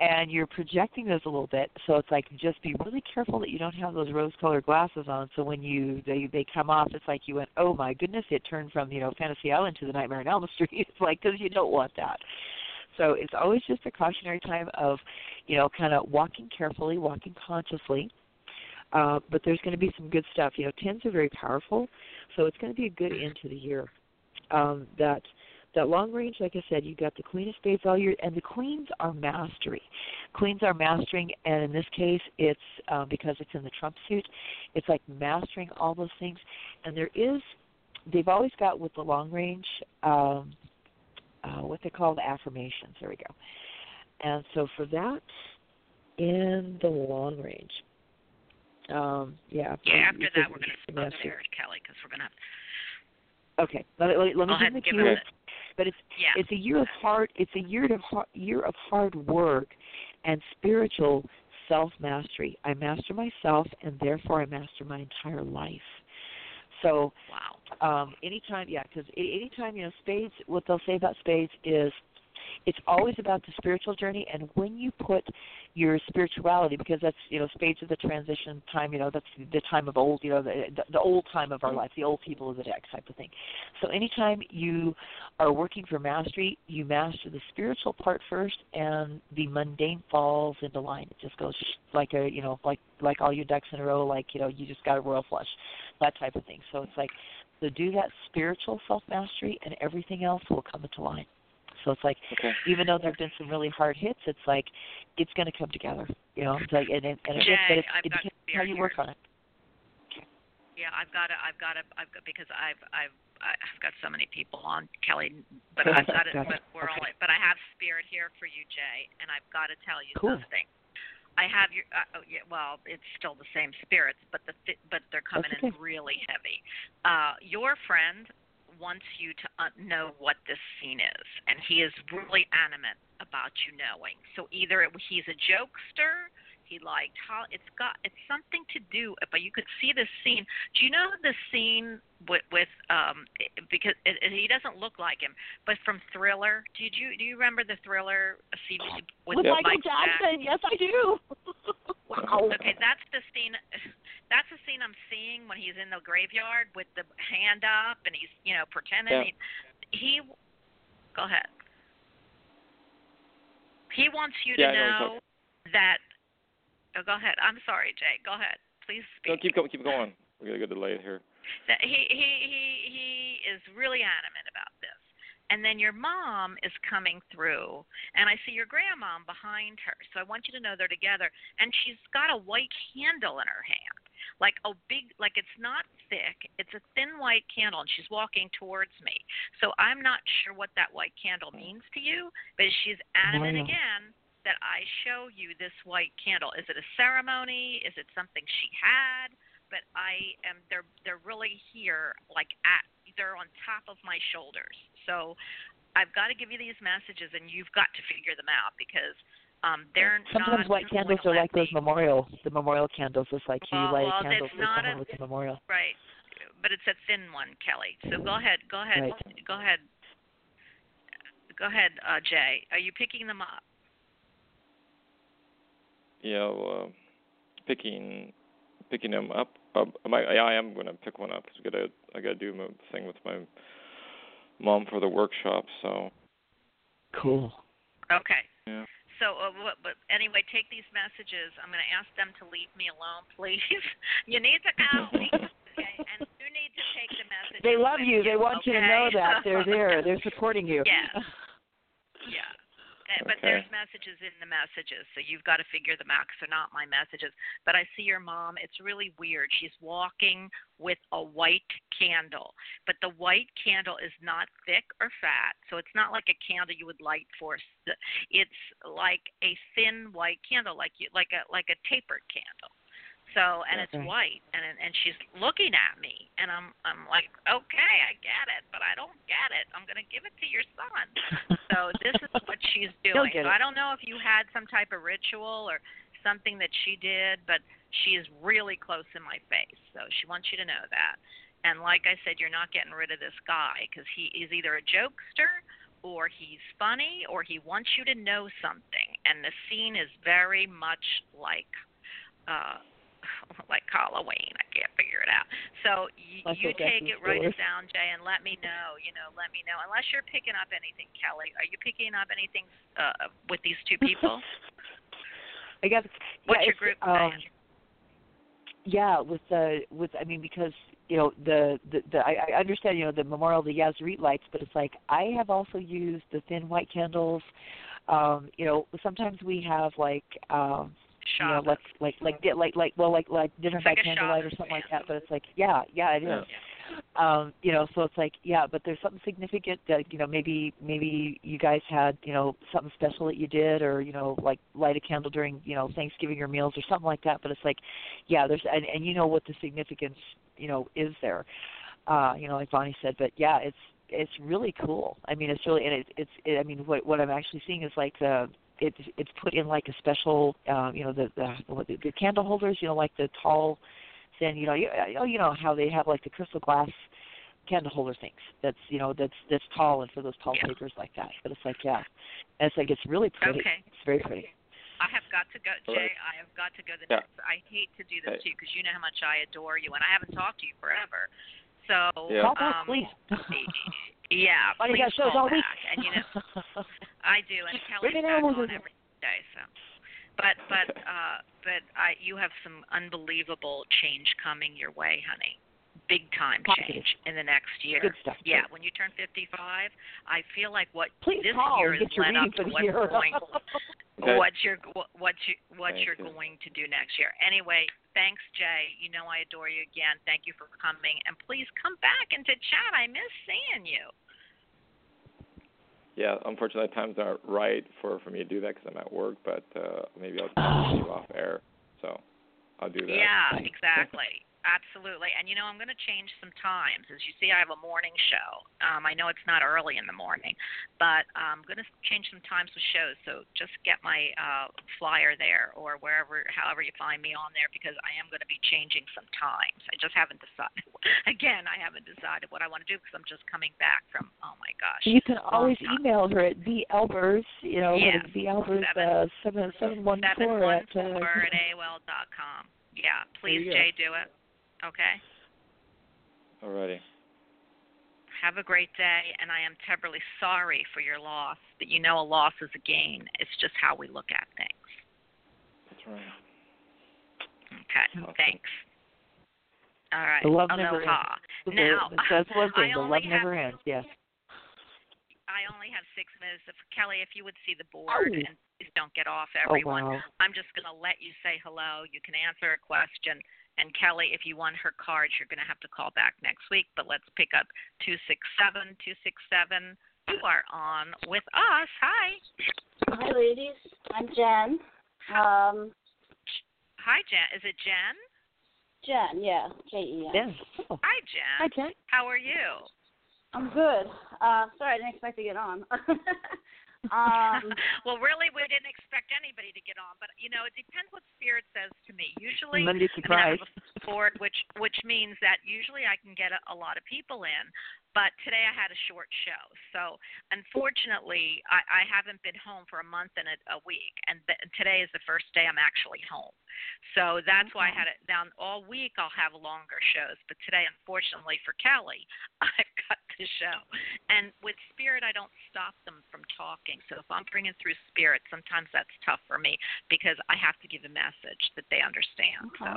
Speaker 3: and you're projecting those a little bit. So it's like just be really careful that you don't have those rose-colored glasses on. So when you they they come off, it's like you went, oh my goodness, it turned from you know Fantasy Island to the Nightmare on Elm Street. It's like because you don't want that. So it's always just a cautionary time of, you know, kind of walking carefully, walking consciously uh, but there's going to be some good stuff. You know, tens are very powerful, so it's going to be a good end to the year. Um, that that long range, like I said, you got the Queen of Spades all year, and the Queens are mastery. Queens are mastering, and in this case, it's uh, because it's in the Trump suit. It's like mastering all those things, and there is. They've always got with the long range, um, uh, what they call the affirmations. There we go. And so for that, in the long range, um, yeah.
Speaker 5: Yeah. After that, we're going to split there, Kelly, because we're going to.
Speaker 3: Okay. Let, let, let me
Speaker 5: give
Speaker 3: the
Speaker 5: cue.
Speaker 3: But it's
Speaker 5: yeah.
Speaker 3: it's a year of hard it's a year of hard, year of hard work and spiritual self mastery. I master myself, and therefore I master my entire life. So,
Speaker 5: wow.
Speaker 3: Um, anytime, yeah, because anytime you know spades, what they'll say about spades is it's always about the spiritual journey and when you put your spirituality because that's you know spades of the transition time you know that's the time of old you know the the old time of our life the old people of the deck type of thing. So anytime you are working for mastery you master the spiritual part first and the mundane falls into line. It just goes like a you know like like all your ducks in a row like you know you just got a royal flush that type of thing. So it's like so do that spiritual self mastery and everything else will come into line so it's like,
Speaker 6: okay.
Speaker 3: even though there have been some really hard hits, it's like it's going to come together. You know, it's like and and, and
Speaker 5: Jay,
Speaker 3: it, but it's,
Speaker 5: I've
Speaker 3: it depends how you
Speaker 5: here.
Speaker 3: work on it.
Speaker 5: Yeah, I've got to, I've got to, I've got because I've, I've, I've got so many people on Kelly, but I've got it. But we're
Speaker 3: okay.
Speaker 5: all, but I have spirit here for you, Jay, and I've got to tell you
Speaker 3: cool.
Speaker 5: something. I have your, uh, oh, yeah, well, it's still the same spirits, but the, but they're coming
Speaker 3: okay.
Speaker 5: in really heavy. Uh, your friend wants you to uh, know what this scene is, and he is really animate about you knowing. So either it, he's a jokester, he liked how it's got it's something to do, but you could see this scene. Do you know the scene with, with um because it, it, he doesn't look like him, but from Thriller? Did you do you remember the Thriller scene with,
Speaker 3: with Michael
Speaker 5: Mike
Speaker 3: Jackson? Yes, I do. Wow.
Speaker 5: Okay, that's the scene. That's the scene I'm seeing when he's in the graveyard with the hand up and he's you know pretending.
Speaker 6: Yeah.
Speaker 5: He, he go ahead. He wants you
Speaker 6: yeah,
Speaker 5: to
Speaker 6: know,
Speaker 5: know that. Oh, go ahead. I'm sorry, Jay. Go ahead. Please speak.
Speaker 6: No, keep going. Keep going. We got a good delay here.
Speaker 5: That he he he he is really adamant about this. And then your mom is coming through, and I see your grandma behind her. So I want you to know they're together. And she's got a white candle in her hand, like a big, like it's not thick. It's a thin white candle, and she's walking towards me. So I'm not sure what that white candle means to you, but she's adamant again that I show you this white candle. Is it a ceremony? Is it something she had? But I am they're they're really here, like at they're on top of my shoulders. So I've got to give you these messages, and you've got to figure them out because um, they're
Speaker 3: Sometimes
Speaker 5: not
Speaker 3: white candles are like those memorial, the memorial candles. It's like you
Speaker 5: Well,
Speaker 3: light
Speaker 5: well,
Speaker 3: a candle for
Speaker 5: not
Speaker 3: someone
Speaker 5: a-
Speaker 3: with a memorial.
Speaker 5: right, but it's a thin one, Kelly. So go ahead, go ahead,
Speaker 3: Right.
Speaker 5: go ahead, go ahead, uh, Jay. Are you picking them up?
Speaker 6: Yeah, well, uh, picking picking them up. Uh, my, yeah, I am going to pick one up because I gotta I gotta do my thing with my mom for the workshop. So
Speaker 3: Cool.
Speaker 5: Okay.
Speaker 6: yeah.
Speaker 5: So, uh, what, but anyway, take these messages. I'm going to ask them to leave me alone, please. you need to go, okay? And you need to take take the message.
Speaker 3: They love you.
Speaker 5: you.
Speaker 3: They want
Speaker 5: okay?
Speaker 3: you to know that they're there. They're supporting you.
Speaker 5: Yeah. Yeah. Uh, But
Speaker 6: Okay.
Speaker 5: there's messages in the messages, so you've got to figure them out because they're not my messages. But I see your mom. It's really weird. She's walking with a white candle, but the white candle is not thick or fat, so it's not like a candle you would light for. It's like a thin white candle, like you like a like a tapered candle. So and it's white, and and she's looking at me, and I'm I'm like, okay, I get it, but I don't get it. I'm gonna give it to your son. So this is what she's doing. So. I don't know if you had some type of ritual or something that she did, but she is really close in my face. So she wants you to know that. And like I said, you're not getting rid of this guy because he is either a jokester or he's funny or he wants you to know something. And the scene is very much like uh like Halloween. I can't figure it out. So y-
Speaker 3: Like
Speaker 5: you take it, write it down, Jay, and let me know. You know, let me know. Unless you're picking up anything, Kelly. Are you picking up anything uh, with these two people?
Speaker 3: I guess.
Speaker 5: What's
Speaker 3: yeah,
Speaker 5: your group
Speaker 3: um,
Speaker 5: saying?
Speaker 3: Yeah, with the with I mean because you know the the, the I, I understand you know the memorial the Yahrzeit lights, but it's like I have also used the thin white candles. Um, you know, sometimes we have like um you know like like like di- like like well like like dinner
Speaker 5: It's
Speaker 3: by
Speaker 5: like
Speaker 3: candlelight or something like that. But it's like yeah yeah it is. Um, you know, so it's like yeah, but there's something significant that you know maybe maybe you guys had you know something special that you did or you know like light a candle during you know Thanksgiving or meals or something like that. But it's like yeah, there's and and you know what the significance you know is there. Uh, you know, like Bonnie said, but yeah, it's it's really cool. I mean, it's really and it, it's it, I mean what what I'm actually seeing is like the it's it's put in like a special um, you know the the, the the candle holders you know like the tall thin you know you, oh you know how they have like the crystal glass candle holder things that's you know that's that's tall and for those tall
Speaker 5: Yeah.
Speaker 3: papers like that but it's like yeah and it's like it's really pretty
Speaker 5: Okay.
Speaker 3: it's very pretty
Speaker 5: I have got to go, Jay. I have got to go. The
Speaker 6: Yeah.
Speaker 5: next. I hate to do this
Speaker 6: Hey.
Speaker 5: to you because you know how much I adore you, and I haven't talked to you forever. So
Speaker 6: Yeah.
Speaker 3: call back
Speaker 5: um,
Speaker 3: please
Speaker 5: yeah,
Speaker 3: Bonnie
Speaker 5: please
Speaker 3: got shows
Speaker 5: call
Speaker 3: all week
Speaker 5: back. And you know, I do, and Kelly's
Speaker 3: Bring it
Speaker 5: back
Speaker 3: on,
Speaker 5: on every day. So, but but uh, but I you have some unbelievable change coming your way, honey. Big time
Speaker 3: Positive.
Speaker 5: change in the next year.
Speaker 3: good stuff
Speaker 5: Yeah, when you turn 55, I feel like what
Speaker 3: please
Speaker 5: this
Speaker 3: call
Speaker 5: year
Speaker 3: and
Speaker 5: is
Speaker 3: get your
Speaker 5: led
Speaker 3: reading
Speaker 5: up
Speaker 3: for
Speaker 5: to what's
Speaker 3: year
Speaker 5: going
Speaker 6: Okay.
Speaker 5: what you're what you what
Speaker 6: Thank
Speaker 5: you're
Speaker 6: you.
Speaker 5: going to do next year. Anyway, thanks, Jay. You know I adore you again. Thank you for coming, and please come back and to chat. I miss seeing you.
Speaker 6: Yeah, unfortunately, times aren't right for for me to do that because I'm at work. But uh maybe I'll talk to you off air. So I'll do that.
Speaker 5: Yeah, exactly. Absolutely. And you know, I'm going to change some times. As you see, I have a morning show. Um, I know it's not early in the morning, but I'm going to change some times with shows. So just get my uh, flyer there or wherever, however you find me on there, because I am going to be changing some times. I just haven't decided. Again, I haven't decided what I want to do because I'm just coming back from. Oh my gosh.
Speaker 3: you can always
Speaker 5: time.
Speaker 3: email her at the Albers, you know,
Speaker 5: Yeah.
Speaker 3: the Albers
Speaker 5: Seven-
Speaker 3: uh, seven seven one
Speaker 5: Seven
Speaker 3: four
Speaker 5: one
Speaker 3: at uh,
Speaker 5: at AOL dot com. Yeah, please. Jay, do it. Okay.
Speaker 6: Alrighty.
Speaker 5: Have a great day, and I am terribly sorry for your loss. But you know, a loss is a gain. It's just how we look at things.
Speaker 6: That's right.
Speaker 5: Okay.
Speaker 6: Awesome.
Speaker 5: Thanks. All right.
Speaker 3: The love never
Speaker 5: Aloha.
Speaker 3: ends.
Speaker 5: Now,
Speaker 3: that's one thing.
Speaker 5: I
Speaker 3: The
Speaker 5: only
Speaker 3: love
Speaker 5: have-
Speaker 3: ends. Yes.
Speaker 5: I only have six minutes. If Kelly, if you would see the board,
Speaker 3: Oh.
Speaker 5: and please don't get off
Speaker 3: Oh
Speaker 5: everyone.
Speaker 3: wow.
Speaker 5: I'm just going to let you say hello. You can answer a question. And Kelly, if you want her cards, you're going to have to call back next week. But let's pick up 267 267. You are on with us. Hi.
Speaker 7: Hi, ladies. I'm Jen. Um,
Speaker 5: Hi, Jen. Is it Jen?
Speaker 7: Jen, yeah, J E N.
Speaker 3: Yes. Oh.
Speaker 5: Hi, Jen.
Speaker 3: Hi, Jen.
Speaker 5: How are you?
Speaker 7: I'm good. Uh, sorry, I didn't expect to get on. um,
Speaker 5: well, really, we didn't expect anybody to get on, but you know, it depends what spirit says to me. Usually,
Speaker 3: Monday
Speaker 5: I mean, I have a board, which which means that usually I can get a, a lot of people in, but today I had a short show, so unfortunately, I, I haven't been home for a month and a, a week, and th- today is the first day I'm actually home. So that's why I had it down all week. I'll have longer shows, but today, unfortunately for Kelly, I've got the show. And with spirit, I don't stop them from talking. So if I'm bringing through spirit, sometimes that's tough for me because I have to give a message that they understand.
Speaker 7: Okay.
Speaker 5: So,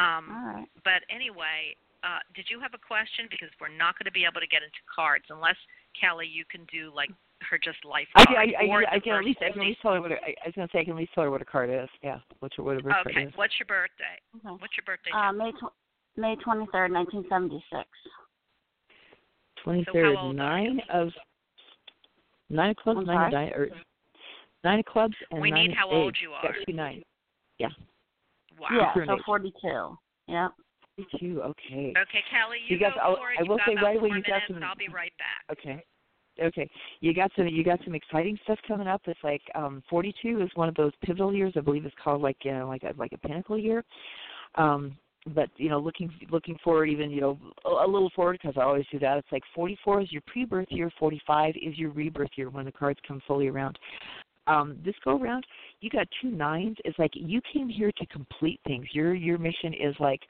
Speaker 5: um,
Speaker 7: right.
Speaker 5: but anyway, uh, did you have a question? Because we're not going to be able to get into cards unless Kelly, you can do like her just life
Speaker 3: I
Speaker 5: card.
Speaker 3: can, I,
Speaker 5: or
Speaker 3: I, I can at least I can at least tell her what a, I I was gonna say I can at least tell her what a card is. Yeah, what's her what a birth
Speaker 5: Okay.
Speaker 3: card is.
Speaker 5: What's your birthday?
Speaker 7: Okay.
Speaker 5: What's your birthday?
Speaker 7: Uh, May tw- May twenty third, nineteen seventy six.
Speaker 3: Twenty
Speaker 5: So
Speaker 3: third,
Speaker 5: how old are
Speaker 3: nine of nine of clubs,
Speaker 7: I'm
Speaker 3: nine of
Speaker 7: sorry?
Speaker 3: di- or nine of clubs and
Speaker 5: We
Speaker 3: nine
Speaker 5: need
Speaker 3: of
Speaker 5: how old
Speaker 3: spades.
Speaker 5: you are.
Speaker 3: two nine.
Speaker 5: Wow.
Speaker 7: Yeah, so forty two. Yeah.
Speaker 3: Forty two. okay.
Speaker 5: Okay, Kelly, you,
Speaker 3: You guys-
Speaker 5: go
Speaker 3: I'll-
Speaker 5: for it.
Speaker 3: I
Speaker 5: You've
Speaker 3: will
Speaker 5: got
Speaker 3: say
Speaker 5: about
Speaker 3: right away you got some-
Speaker 5: I'll be right back.
Speaker 3: Okay. Okay. You got some you got some exciting stuff coming up. It's like um 42 is one of those pivotal years. I believe it's called like you know, like a like a pinnacle year. Um but you know looking looking forward even you know a, little forward because I always do that. It's like 44 is your pre-birth year, 45 is your rebirth year when the cards come fully around. Um this go around, you got two nines. It's like you came here to complete things. Your your mission is like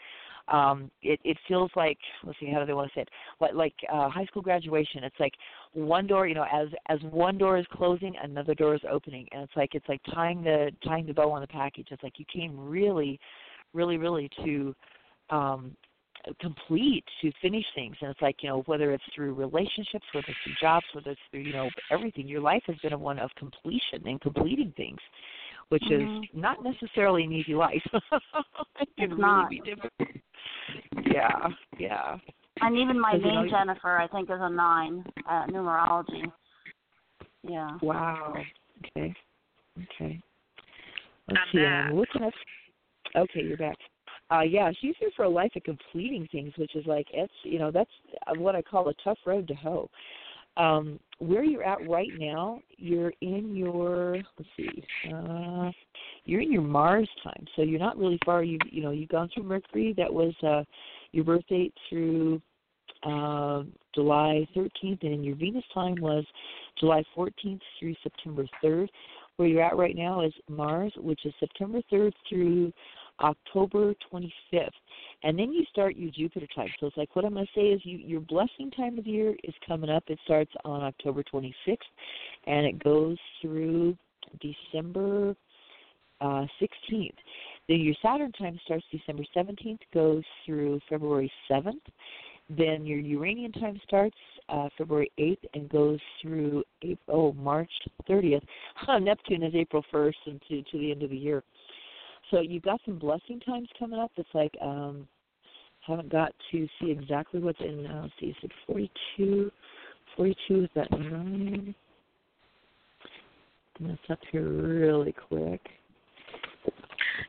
Speaker 3: um it it feels like let's see how do they want to say it like like uh high school graduation it's like one door you know as as one door is closing another door is opening and it's like it's like tying the tying the bow on the package it's like you came really really really to um complete to finish things and it's like you know whether it's through relationships whether it's through jobs whether it's through you know everything your life has been a one of completion and completing things which
Speaker 7: Mhm.
Speaker 3: is not necessarily an easy life it can
Speaker 7: It's
Speaker 3: really
Speaker 7: not.
Speaker 3: be difficult yeah yeah
Speaker 7: And even my
Speaker 3: 'Cause, you
Speaker 7: name
Speaker 3: know,
Speaker 7: Jennifer I think is a nine, uh numerology. Yeah.
Speaker 3: Wow. Okay. Okay. Let's
Speaker 5: I'm
Speaker 3: see.
Speaker 5: back.
Speaker 3: I'm looking at. Okay, you're back. Uh, yeah, she's here for a life of completing things, which is like it's you know that's what I call a tough road to hoe. Um, where you're at right now, you're in your let's see, uh, you're in your Mars time, so you're not really far. You you know you've gone through Mercury, that was uh, your birth date through uh, July 13th, and your Venus time was July 14th through September 3rd. Where you're at right now is Mars, which is September 3rd through October 25th. And then you start your Jupiter time. So it's like what I'm going to say is you, your blessing time of year is coming up. It starts on October 26th and it goes through December uh, 16th. Then your Saturn time starts December 17th, goes through February 7th. Then your Uranian time starts uh, February 8th and goes through April, oh, March 30th. Neptune is April 1st and to, to the end of the year. So you've got some blessing times coming up. It's like um haven't got to see exactly what's in. Uh, let's see, is it 42? 42 is that nine? I'm gonna stop here really quick.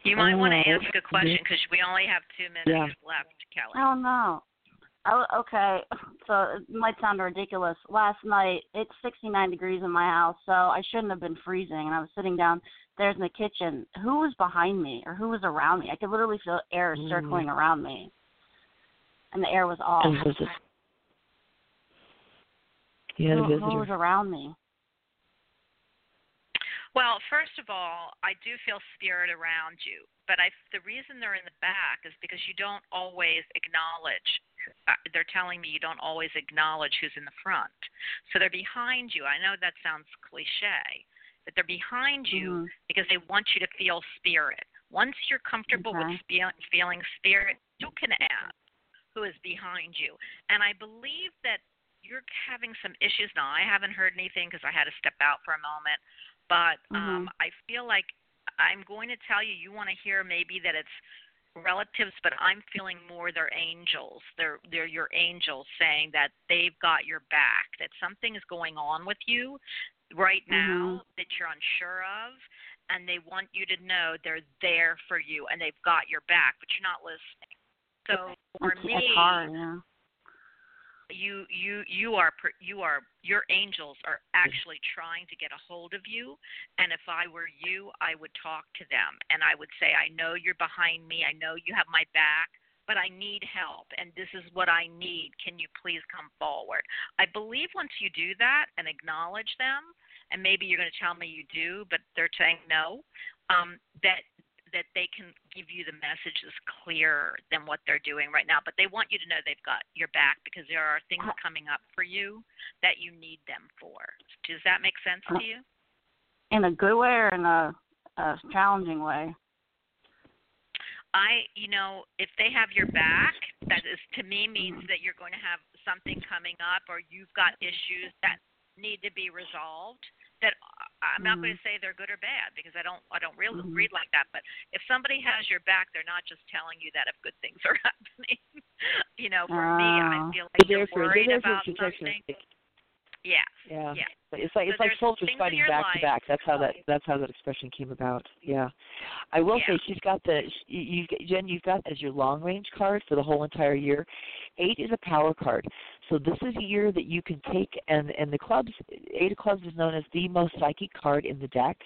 Speaker 5: You might want to
Speaker 3: Uh,
Speaker 5: ask a question because we only have two minutes
Speaker 3: Yeah.
Speaker 5: left, Kelly.
Speaker 7: Oh no. Oh, okay, so it might sound ridiculous. Last night it's 69 degrees in my house, so I shouldn't have been freezing. And I was sitting downstairs in the kitchen. Who was behind me, or who was around me? I could literally feel air
Speaker 3: Mm.
Speaker 7: circling around me, and the air was off.
Speaker 3: And was it- a
Speaker 7: who, who was around me?
Speaker 5: Well, first of all, I do feel spirit around you, but I the reason they're in the back is because you don't always acknowledge. Uh, they're telling me you don't always acknowledge who's in the front, so they're behind you. I know that sounds cliche, but they're behind you
Speaker 7: Mhm.
Speaker 5: because they want you to feel spirit. Once you're comfortable
Speaker 7: Okay.
Speaker 5: with feel, feeling spirit, you can ask who is behind you. And I believe that you're having some issues now. I haven't heard anything because I had to step out for a moment, but um, I feel like I'm going to tell you. You want to hear maybe that it's relatives, but I'm feeling more they're angels. They're they're your angels saying that they've got your back. That something is going on with you right now
Speaker 7: Mhm.
Speaker 5: that you're unsure of, and they want you to know they're there for you and they've got your back, but you're not listening. So for me,
Speaker 7: hard, yeah.
Speaker 5: you you you are you are your angels are actually trying to get a hold of you and if i were you i would talk to them and i would say i know you're behind me i know you have my back but i need help and this is what i need can you please come forward i believe once you do that and acknowledge them and maybe you're going to tell me you do but they're saying no um that that they can give you the message that's clearer than what they're doing right now. But they want you to know they've got your back because there are things coming up for you that you need them for. Does that make sense to you?
Speaker 7: In a good way or in a, a challenging way?
Speaker 5: I, you know, if they have your back, that is to me means
Speaker 7: Mhm.
Speaker 5: that you're going to have something coming up or you've got issues that need to be resolved that I- I'm not going
Speaker 7: Mhm.
Speaker 5: to say they're good or bad because I don't I don't really
Speaker 7: Mhm.
Speaker 5: read like that but if somebody has your back they're not just telling you that if good things are happening you know for me I
Speaker 7: Oh.
Speaker 5: feel like
Speaker 3: They're
Speaker 5: you're worried about something yes
Speaker 3: Yeah.
Speaker 5: yeah
Speaker 3: But It's like it's
Speaker 5: So
Speaker 3: like
Speaker 5: there's
Speaker 3: soldiers fighting back to back. That's how that that's how that expression came about. Yeah, I will
Speaker 5: Yeah.
Speaker 3: say she's got the you, you Jen. You've got as your long range card for the whole entire year. Eight is a power card, so this is a year that you can take and and the clubs. Eight of clubs is known as the most psychic card in the deck.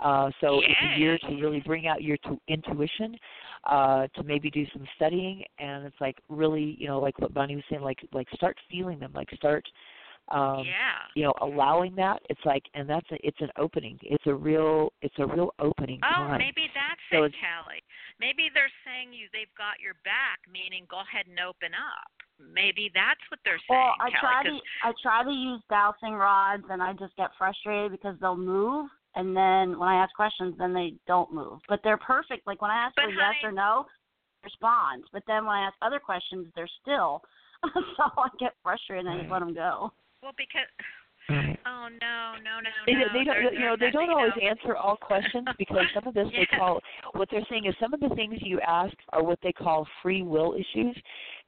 Speaker 3: Uh, so it's a year to really bring out your tu- intuition, uh, to maybe do some studying, and it's like really, you know, like what Bonnie was saying, like like start feeling them, like start um
Speaker 5: yeah
Speaker 3: you know allowing that it's like and that's a, it's an opening it's a real it's a real opening
Speaker 5: Oh,
Speaker 3: time
Speaker 5: maybe that's
Speaker 3: So
Speaker 5: it,
Speaker 3: it's-
Speaker 5: Kelly. Maybe they're saying you they've got your back, meaning go ahead and open up. Maybe that's what they're saying,
Speaker 7: Well, I
Speaker 5: Kelly.
Speaker 7: try
Speaker 5: 'cause-
Speaker 7: to I try to use dowsing rods, and I just get frustrated because they'll move, and then when I ask questions, then they don't move. But they're perfect. Like when I ask
Speaker 5: But
Speaker 7: for yes or no, responds. But then when I ask other questions, they're still. so I get frustrated, and I just let them go.
Speaker 5: Well, because
Speaker 3: Right.
Speaker 5: oh no, no, no,
Speaker 3: they,
Speaker 5: no.
Speaker 3: they don't
Speaker 5: they're-
Speaker 3: you know
Speaker 5: they're
Speaker 3: don't always
Speaker 5: know.
Speaker 3: answer all questions because some of this they call what they're saying is some of the things you ask are what they call free will issues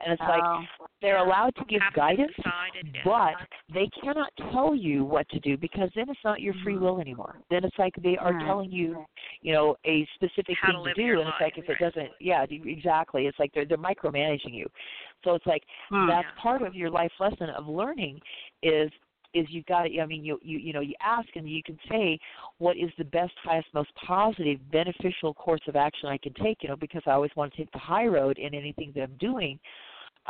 Speaker 3: and it's like
Speaker 7: oh.
Speaker 3: they're
Speaker 5: Yeah.
Speaker 3: allowed to give guidance
Speaker 5: decided yet.
Speaker 3: but they cannot tell you what to do because then it's not your free
Speaker 7: Mhm.
Speaker 3: will anymore. Then it's like they are
Speaker 7: Right.
Speaker 3: telling you, you know, a specific
Speaker 5: How to
Speaker 3: thing
Speaker 5: live
Speaker 3: do,
Speaker 5: your
Speaker 3: and it's like
Speaker 5: life,
Speaker 3: if it doesn't, yeah, exactly. It's like they're they're micromanaging you. So it's like
Speaker 7: Hmm.
Speaker 3: that's
Speaker 5: Yeah.
Speaker 3: part of your life lesson of learning is is you've got to, I mean, you you you know, you ask and you can say what is the best, highest, most positive, beneficial course of action I can take, you know, because I always want to take the high road in anything that I'm doing.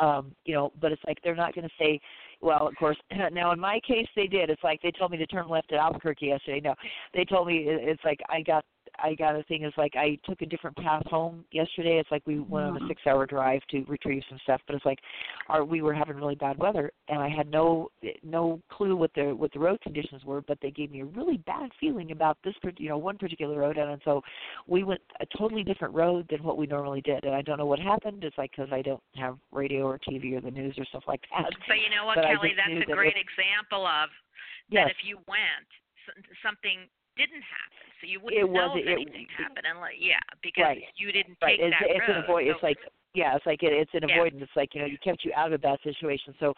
Speaker 3: Um you know but it's like they're not going to say well of course now in my case they did. It's like they told me to turn left at albuquerque yesterday. No they told me it's like i got i got a thing is like i took a different path home yesterday it's like we went on a
Speaker 7: Mhm.
Speaker 3: six hour drive to retrieve some stuff but it's like our we were having really bad weather and i had no no clue what the what the road conditions were but they gave me a really bad feeling about this you know one particular road and so we went a totally different road than what we normally did and i don't know what happened it's like because i don't have radio or tv or the news or stuff like that
Speaker 5: But you know what,
Speaker 3: But
Speaker 5: Kelly? That's a
Speaker 3: that
Speaker 5: great
Speaker 3: it-
Speaker 5: example of
Speaker 3: yes
Speaker 5: that if you went, something didn't happen, so you wouldn't
Speaker 3: It
Speaker 5: know
Speaker 3: wasn't-
Speaker 5: if
Speaker 3: it-
Speaker 5: anything happened. Unless, yeah, because
Speaker 3: Right.
Speaker 5: you didn't
Speaker 3: right
Speaker 5: take
Speaker 3: it's,
Speaker 5: that
Speaker 3: it's
Speaker 5: road.
Speaker 3: avoid it's like yeah it's like it, it's an
Speaker 5: Yeah.
Speaker 3: avoidance it's like you know you kept you out of bad situation so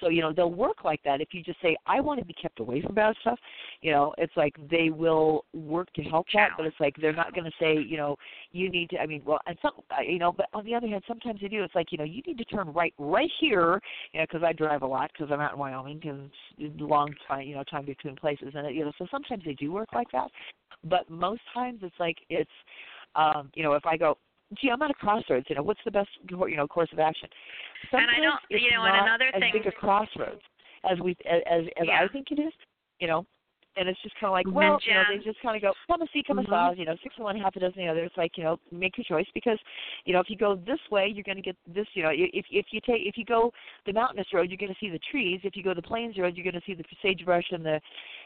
Speaker 3: so you know they'll work like that if you just say i want to be kept away from bad stuff you know it's like they will work to help that but it's like they're not going to say you know you need to i mean well and some uh, you know but on the other hand sometimes they do it's like you know you need to turn right right here you know because i drive a lot because i'm out in wyoming it's long time you know time between places and you know so sometimes they do work like that but most times it's like it's um you know if i go gee i'm at a crossroads you know what's the best you know course of action
Speaker 5: And I don't-
Speaker 3: it's
Speaker 5: you know, and another
Speaker 3: as
Speaker 5: thing-
Speaker 3: big a crossroads as we as as, as
Speaker 5: Yeah.
Speaker 3: i think it is you know and it's just kind of like, well, you know, they just kind of go, come a see, come
Speaker 7: Mhm.
Speaker 3: saw, you know, six and one, half a dozen the other. It's like, you know, make your choice because, you know, if you go this way, you're going to get this. You know, if if you take if you go the mountainous road, you're going to see the trees. If you go the plains road, you're going to see the sagebrush and the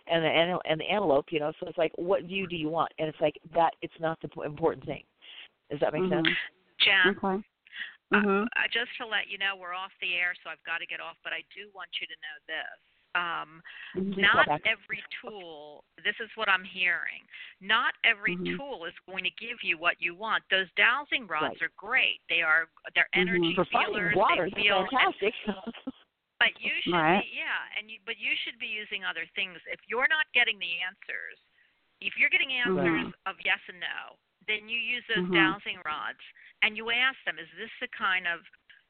Speaker 3: and the and the antelope. You know, so it's like, what view do you want? And it's like that. It's not the important thing. Does that make
Speaker 7: Mhm.
Speaker 3: sense?
Speaker 5: Jen,
Speaker 7: Okay.
Speaker 5: uh, just to let you know, we're off the air, so I've got to get off. But I do want you to know this. Um, not every tool this is what i'm hearing not every
Speaker 7: Mhm.
Speaker 5: tool is going to give you what you want those dowsing rods
Speaker 3: Right.
Speaker 5: are great they are they're
Speaker 7: Mhm.
Speaker 5: energy
Speaker 3: For finding
Speaker 5: feelers
Speaker 3: water,
Speaker 5: they feel
Speaker 3: fantastic.
Speaker 5: but you should
Speaker 7: Right.
Speaker 5: be yeah and you but you should be using other things if you're not getting the answers if you're getting answers
Speaker 7: Mhm.
Speaker 5: of yes and no then you use those
Speaker 7: Mhm.
Speaker 5: dowsing rods and you ask them is this the kind of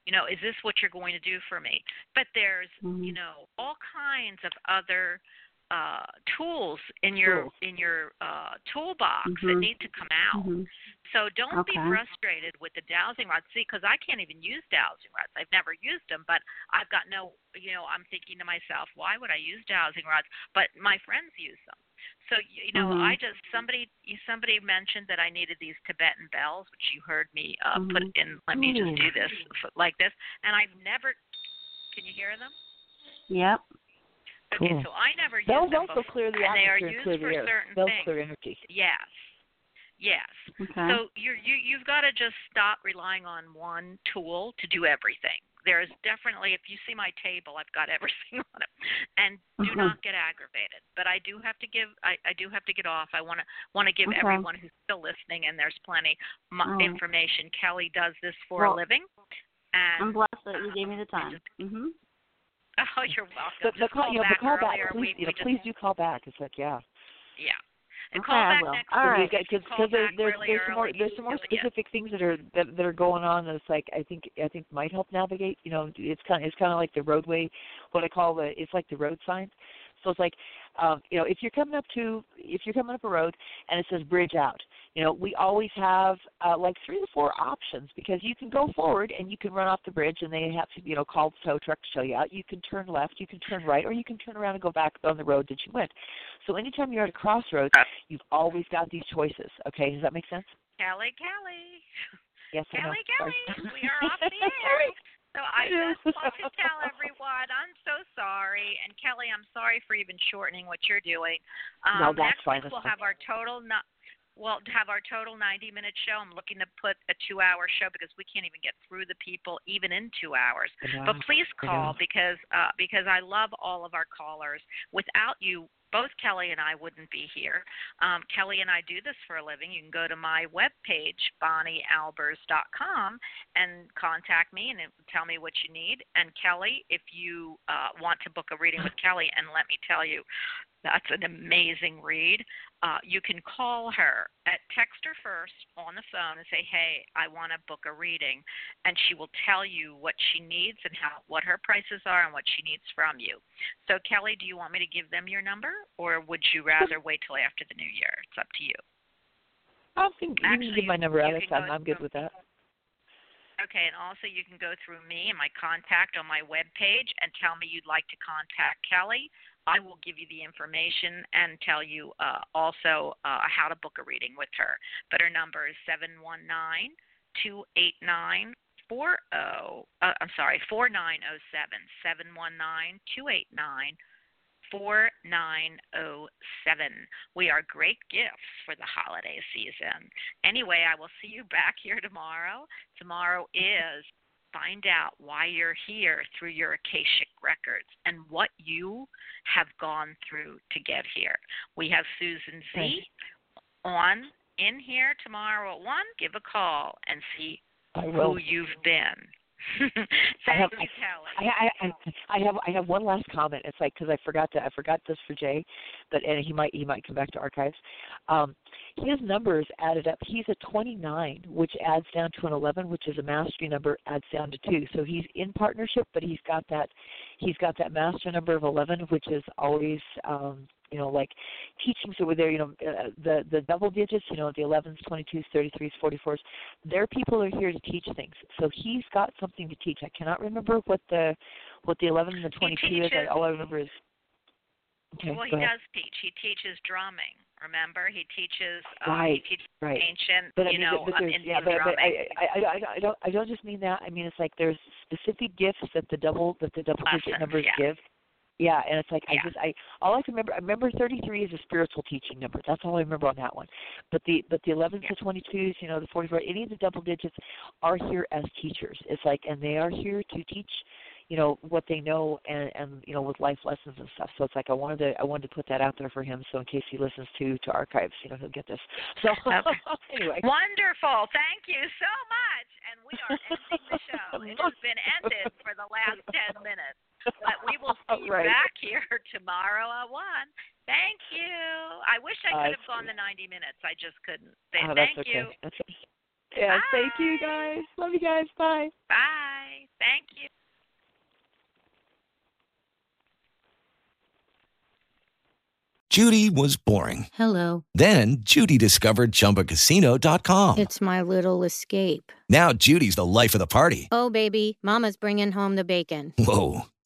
Speaker 5: you know is this what you're going to do for me but there's you
Speaker 7: Mhm.
Speaker 5: know all kinds of other uh tools in your
Speaker 3: Tools.
Speaker 5: in your uh toolbox that
Speaker 7: Mhm.
Speaker 5: need to come out
Speaker 7: Mhm.
Speaker 5: so don't be frustrated with the dowsing rods see because i can't even use dowsing rods i've never used them but i've got no you know i'm thinking to myself why would i use dowsing rods but my friends use them so you you know
Speaker 7: Mhm.
Speaker 5: i just somebody somebody mentioned that i needed these tibetan bells which you heard me uh put
Speaker 7: Mhm.
Speaker 5: in let me just do this like this and i've never can you hear them
Speaker 7: Yep.
Speaker 5: Okay
Speaker 3: Cool.
Speaker 5: so i never use
Speaker 3: Bells
Speaker 5: them
Speaker 3: also
Speaker 5: before
Speaker 3: clear the
Speaker 5: and they are used
Speaker 3: clear
Speaker 5: for certain
Speaker 3: Bells
Speaker 5: things
Speaker 3: clear energy.
Speaker 5: Yes. Yes.
Speaker 7: Okay.
Speaker 5: So you're, you you've got to just stop relying on one tool to do everything. There is definitely, if you see my table, I've got everything on it, and do
Speaker 7: Mhm.
Speaker 5: not get aggravated. But I do have to give, I, I do have to get off. I want to want to give
Speaker 7: Okay.
Speaker 5: everyone who's still listening, and there's plenty m
Speaker 7: All right.
Speaker 5: information. Kelly does this for
Speaker 7: Well,
Speaker 5: a living, And, I'm
Speaker 7: blessed that you gave me the time. Mhm.
Speaker 5: oh, you're welcome.
Speaker 3: But, but
Speaker 5: Just
Speaker 3: call, you know,
Speaker 5: back
Speaker 3: but call back, please.
Speaker 5: we,
Speaker 3: you know,
Speaker 5: we
Speaker 3: please do call back. It's like, yeah.
Speaker 5: yeah. And
Speaker 7: Okay,
Speaker 5: call
Speaker 7: I
Speaker 5: back
Speaker 7: will.
Speaker 5: next
Speaker 7: All right.
Speaker 3: because
Speaker 5: Call
Speaker 3: there's there's
Speaker 5: really
Speaker 3: there's some more there's some more specific things that are that, that are going on that's like I think I think might help navigate. You know, it's kind of it's kind of like the roadway, what I call the it's like the road signs. So it's like, um, you know, if you're coming up to if you're coming up a road and it says bridge out, you know, we always have uh, like three to four options because you can go forward and you can run off the bridge and they have to you know call the tow truck to show you out. You can turn left, you can turn right, or you can turn around and go back on the road that you went. So anytime you're at a crossroads, you've always got these choices. Okay, does that make sense?
Speaker 5: Kelly, Kelly.
Speaker 3: Yes.
Speaker 5: Kelly, Kelly, we are off the air. So I just want to tell everyone I'm so sorry, and Kelly, I'm sorry for even shortening what you're doing. Um,
Speaker 3: No, that's
Speaker 5: next
Speaker 3: fine,
Speaker 5: week we'll have our total no- well have our total 90 minute show. I'm looking to put a two hour show because we can't even get through the people even in two hours.
Speaker 3: Know.
Speaker 5: But please call
Speaker 3: know.
Speaker 5: because uh, because I love all of our callers. Without you, both Kelly and I wouldn't be here. Um, Kelly and I do this for a living. You can go to my webpage, bonniealbers.com, and contact me and tell me what you need. And Kelly, if you uh, want to book a reading with Kelly, and let me tell you, that's an amazing read. Uh, you can call her at text her first on the phone and say, "Hey, I want to book a reading," and she will tell you what she needs and how what her prices are and what she needs from you. So, Kelly, do you want me to give them your number, or would you rather wait till after the new year? It's up to you.
Speaker 3: I think you
Speaker 5: Actually,
Speaker 3: can give my number out. I'm, I'm good with that.
Speaker 5: Okay, and also you can go through me and my contact on my webpage and tell me you'd like to contact Kelly. I will give you the information and tell you uh, also uh, how to book a reading with her. But her number is seven one nine two eight nine four zero. Uh, I'm sorry, four nine zero seven seven one nine two eight nine. 4907. We are great gifts for the holiday season. Anyway, I will see you back here tomorrow. Tomorrow is find out why you're here through your Akashic records and what you have gone through to get here. We have Susan Z on in here tomorrow at 1. Give a call and see who you've been.
Speaker 3: I have. I, I, I, I have, I have one last comment. It's like because I forgot to, I forgot this for Jay, but and he might, he might come back to archives. Um, his numbers added up. He's a 29, which adds down to an 11, which is a mastery number, adds down to two. So he's in partnership, but he's got that, he's got that master number of 11, which is always, um, you know, like teachings over there. You know, uh, the the double digits. You know, the 11s, 22s, 33s, 44s. Their people are here to teach things. So he's got something to teach. I cannot remember what the what the 11 and the 22 is. I, all I remember is. Okay,
Speaker 5: well, he does teach. He teaches drumming. Remember, he teaches. Uh,
Speaker 3: Right,
Speaker 5: He teaches
Speaker 3: right.
Speaker 5: ancient.
Speaker 3: But I
Speaker 5: you
Speaker 3: mean,
Speaker 5: know,
Speaker 3: but
Speaker 5: Indian
Speaker 3: yeah, but, but. I, I, I, I don't, I don't just mean that. I mean, it's like there's specific gifts that the double, that the double digit numbers
Speaker 5: yeah.
Speaker 3: give. Yeah, and it's like
Speaker 5: Yeah.
Speaker 3: I just, I, all I can remember, I remember 33 is a spiritual teaching number. That's all I remember on that one. But the, but the 11s,
Speaker 5: Yeah.
Speaker 3: the 22s, you know, the 44, any of the double digits are here as teachers. It's like, and they are here to teach you know what they know and and you know with life lessons and stuff so it's like i wanted to i wanted to put that out there for him so in case he listens to to archives you know he'll get this so
Speaker 5: Okay.
Speaker 3: anyway
Speaker 5: Wonderful. Thank you so much. And we are ending the show. It has been ended for the last 10 minutes. But we will see you
Speaker 3: Right.
Speaker 5: back here tomorrow at 1. Thank you. I wish I could have gone the 90 minutes. I just couldn't.
Speaker 3: Oh,
Speaker 5: Thank
Speaker 3: that's okay
Speaker 5: you.
Speaker 3: that's okay. yeah thank you guys love you guys bye
Speaker 5: Bye. Thank you.
Speaker 8: Judy was boring.
Speaker 1: Hello.
Speaker 8: Then Judy discovered ChumbaCasino.com.
Speaker 1: It's my little escape.
Speaker 8: Now Judy's the life of the party.
Speaker 1: Oh, baby, Mama's bringing home the bacon.
Speaker 8: Whoa,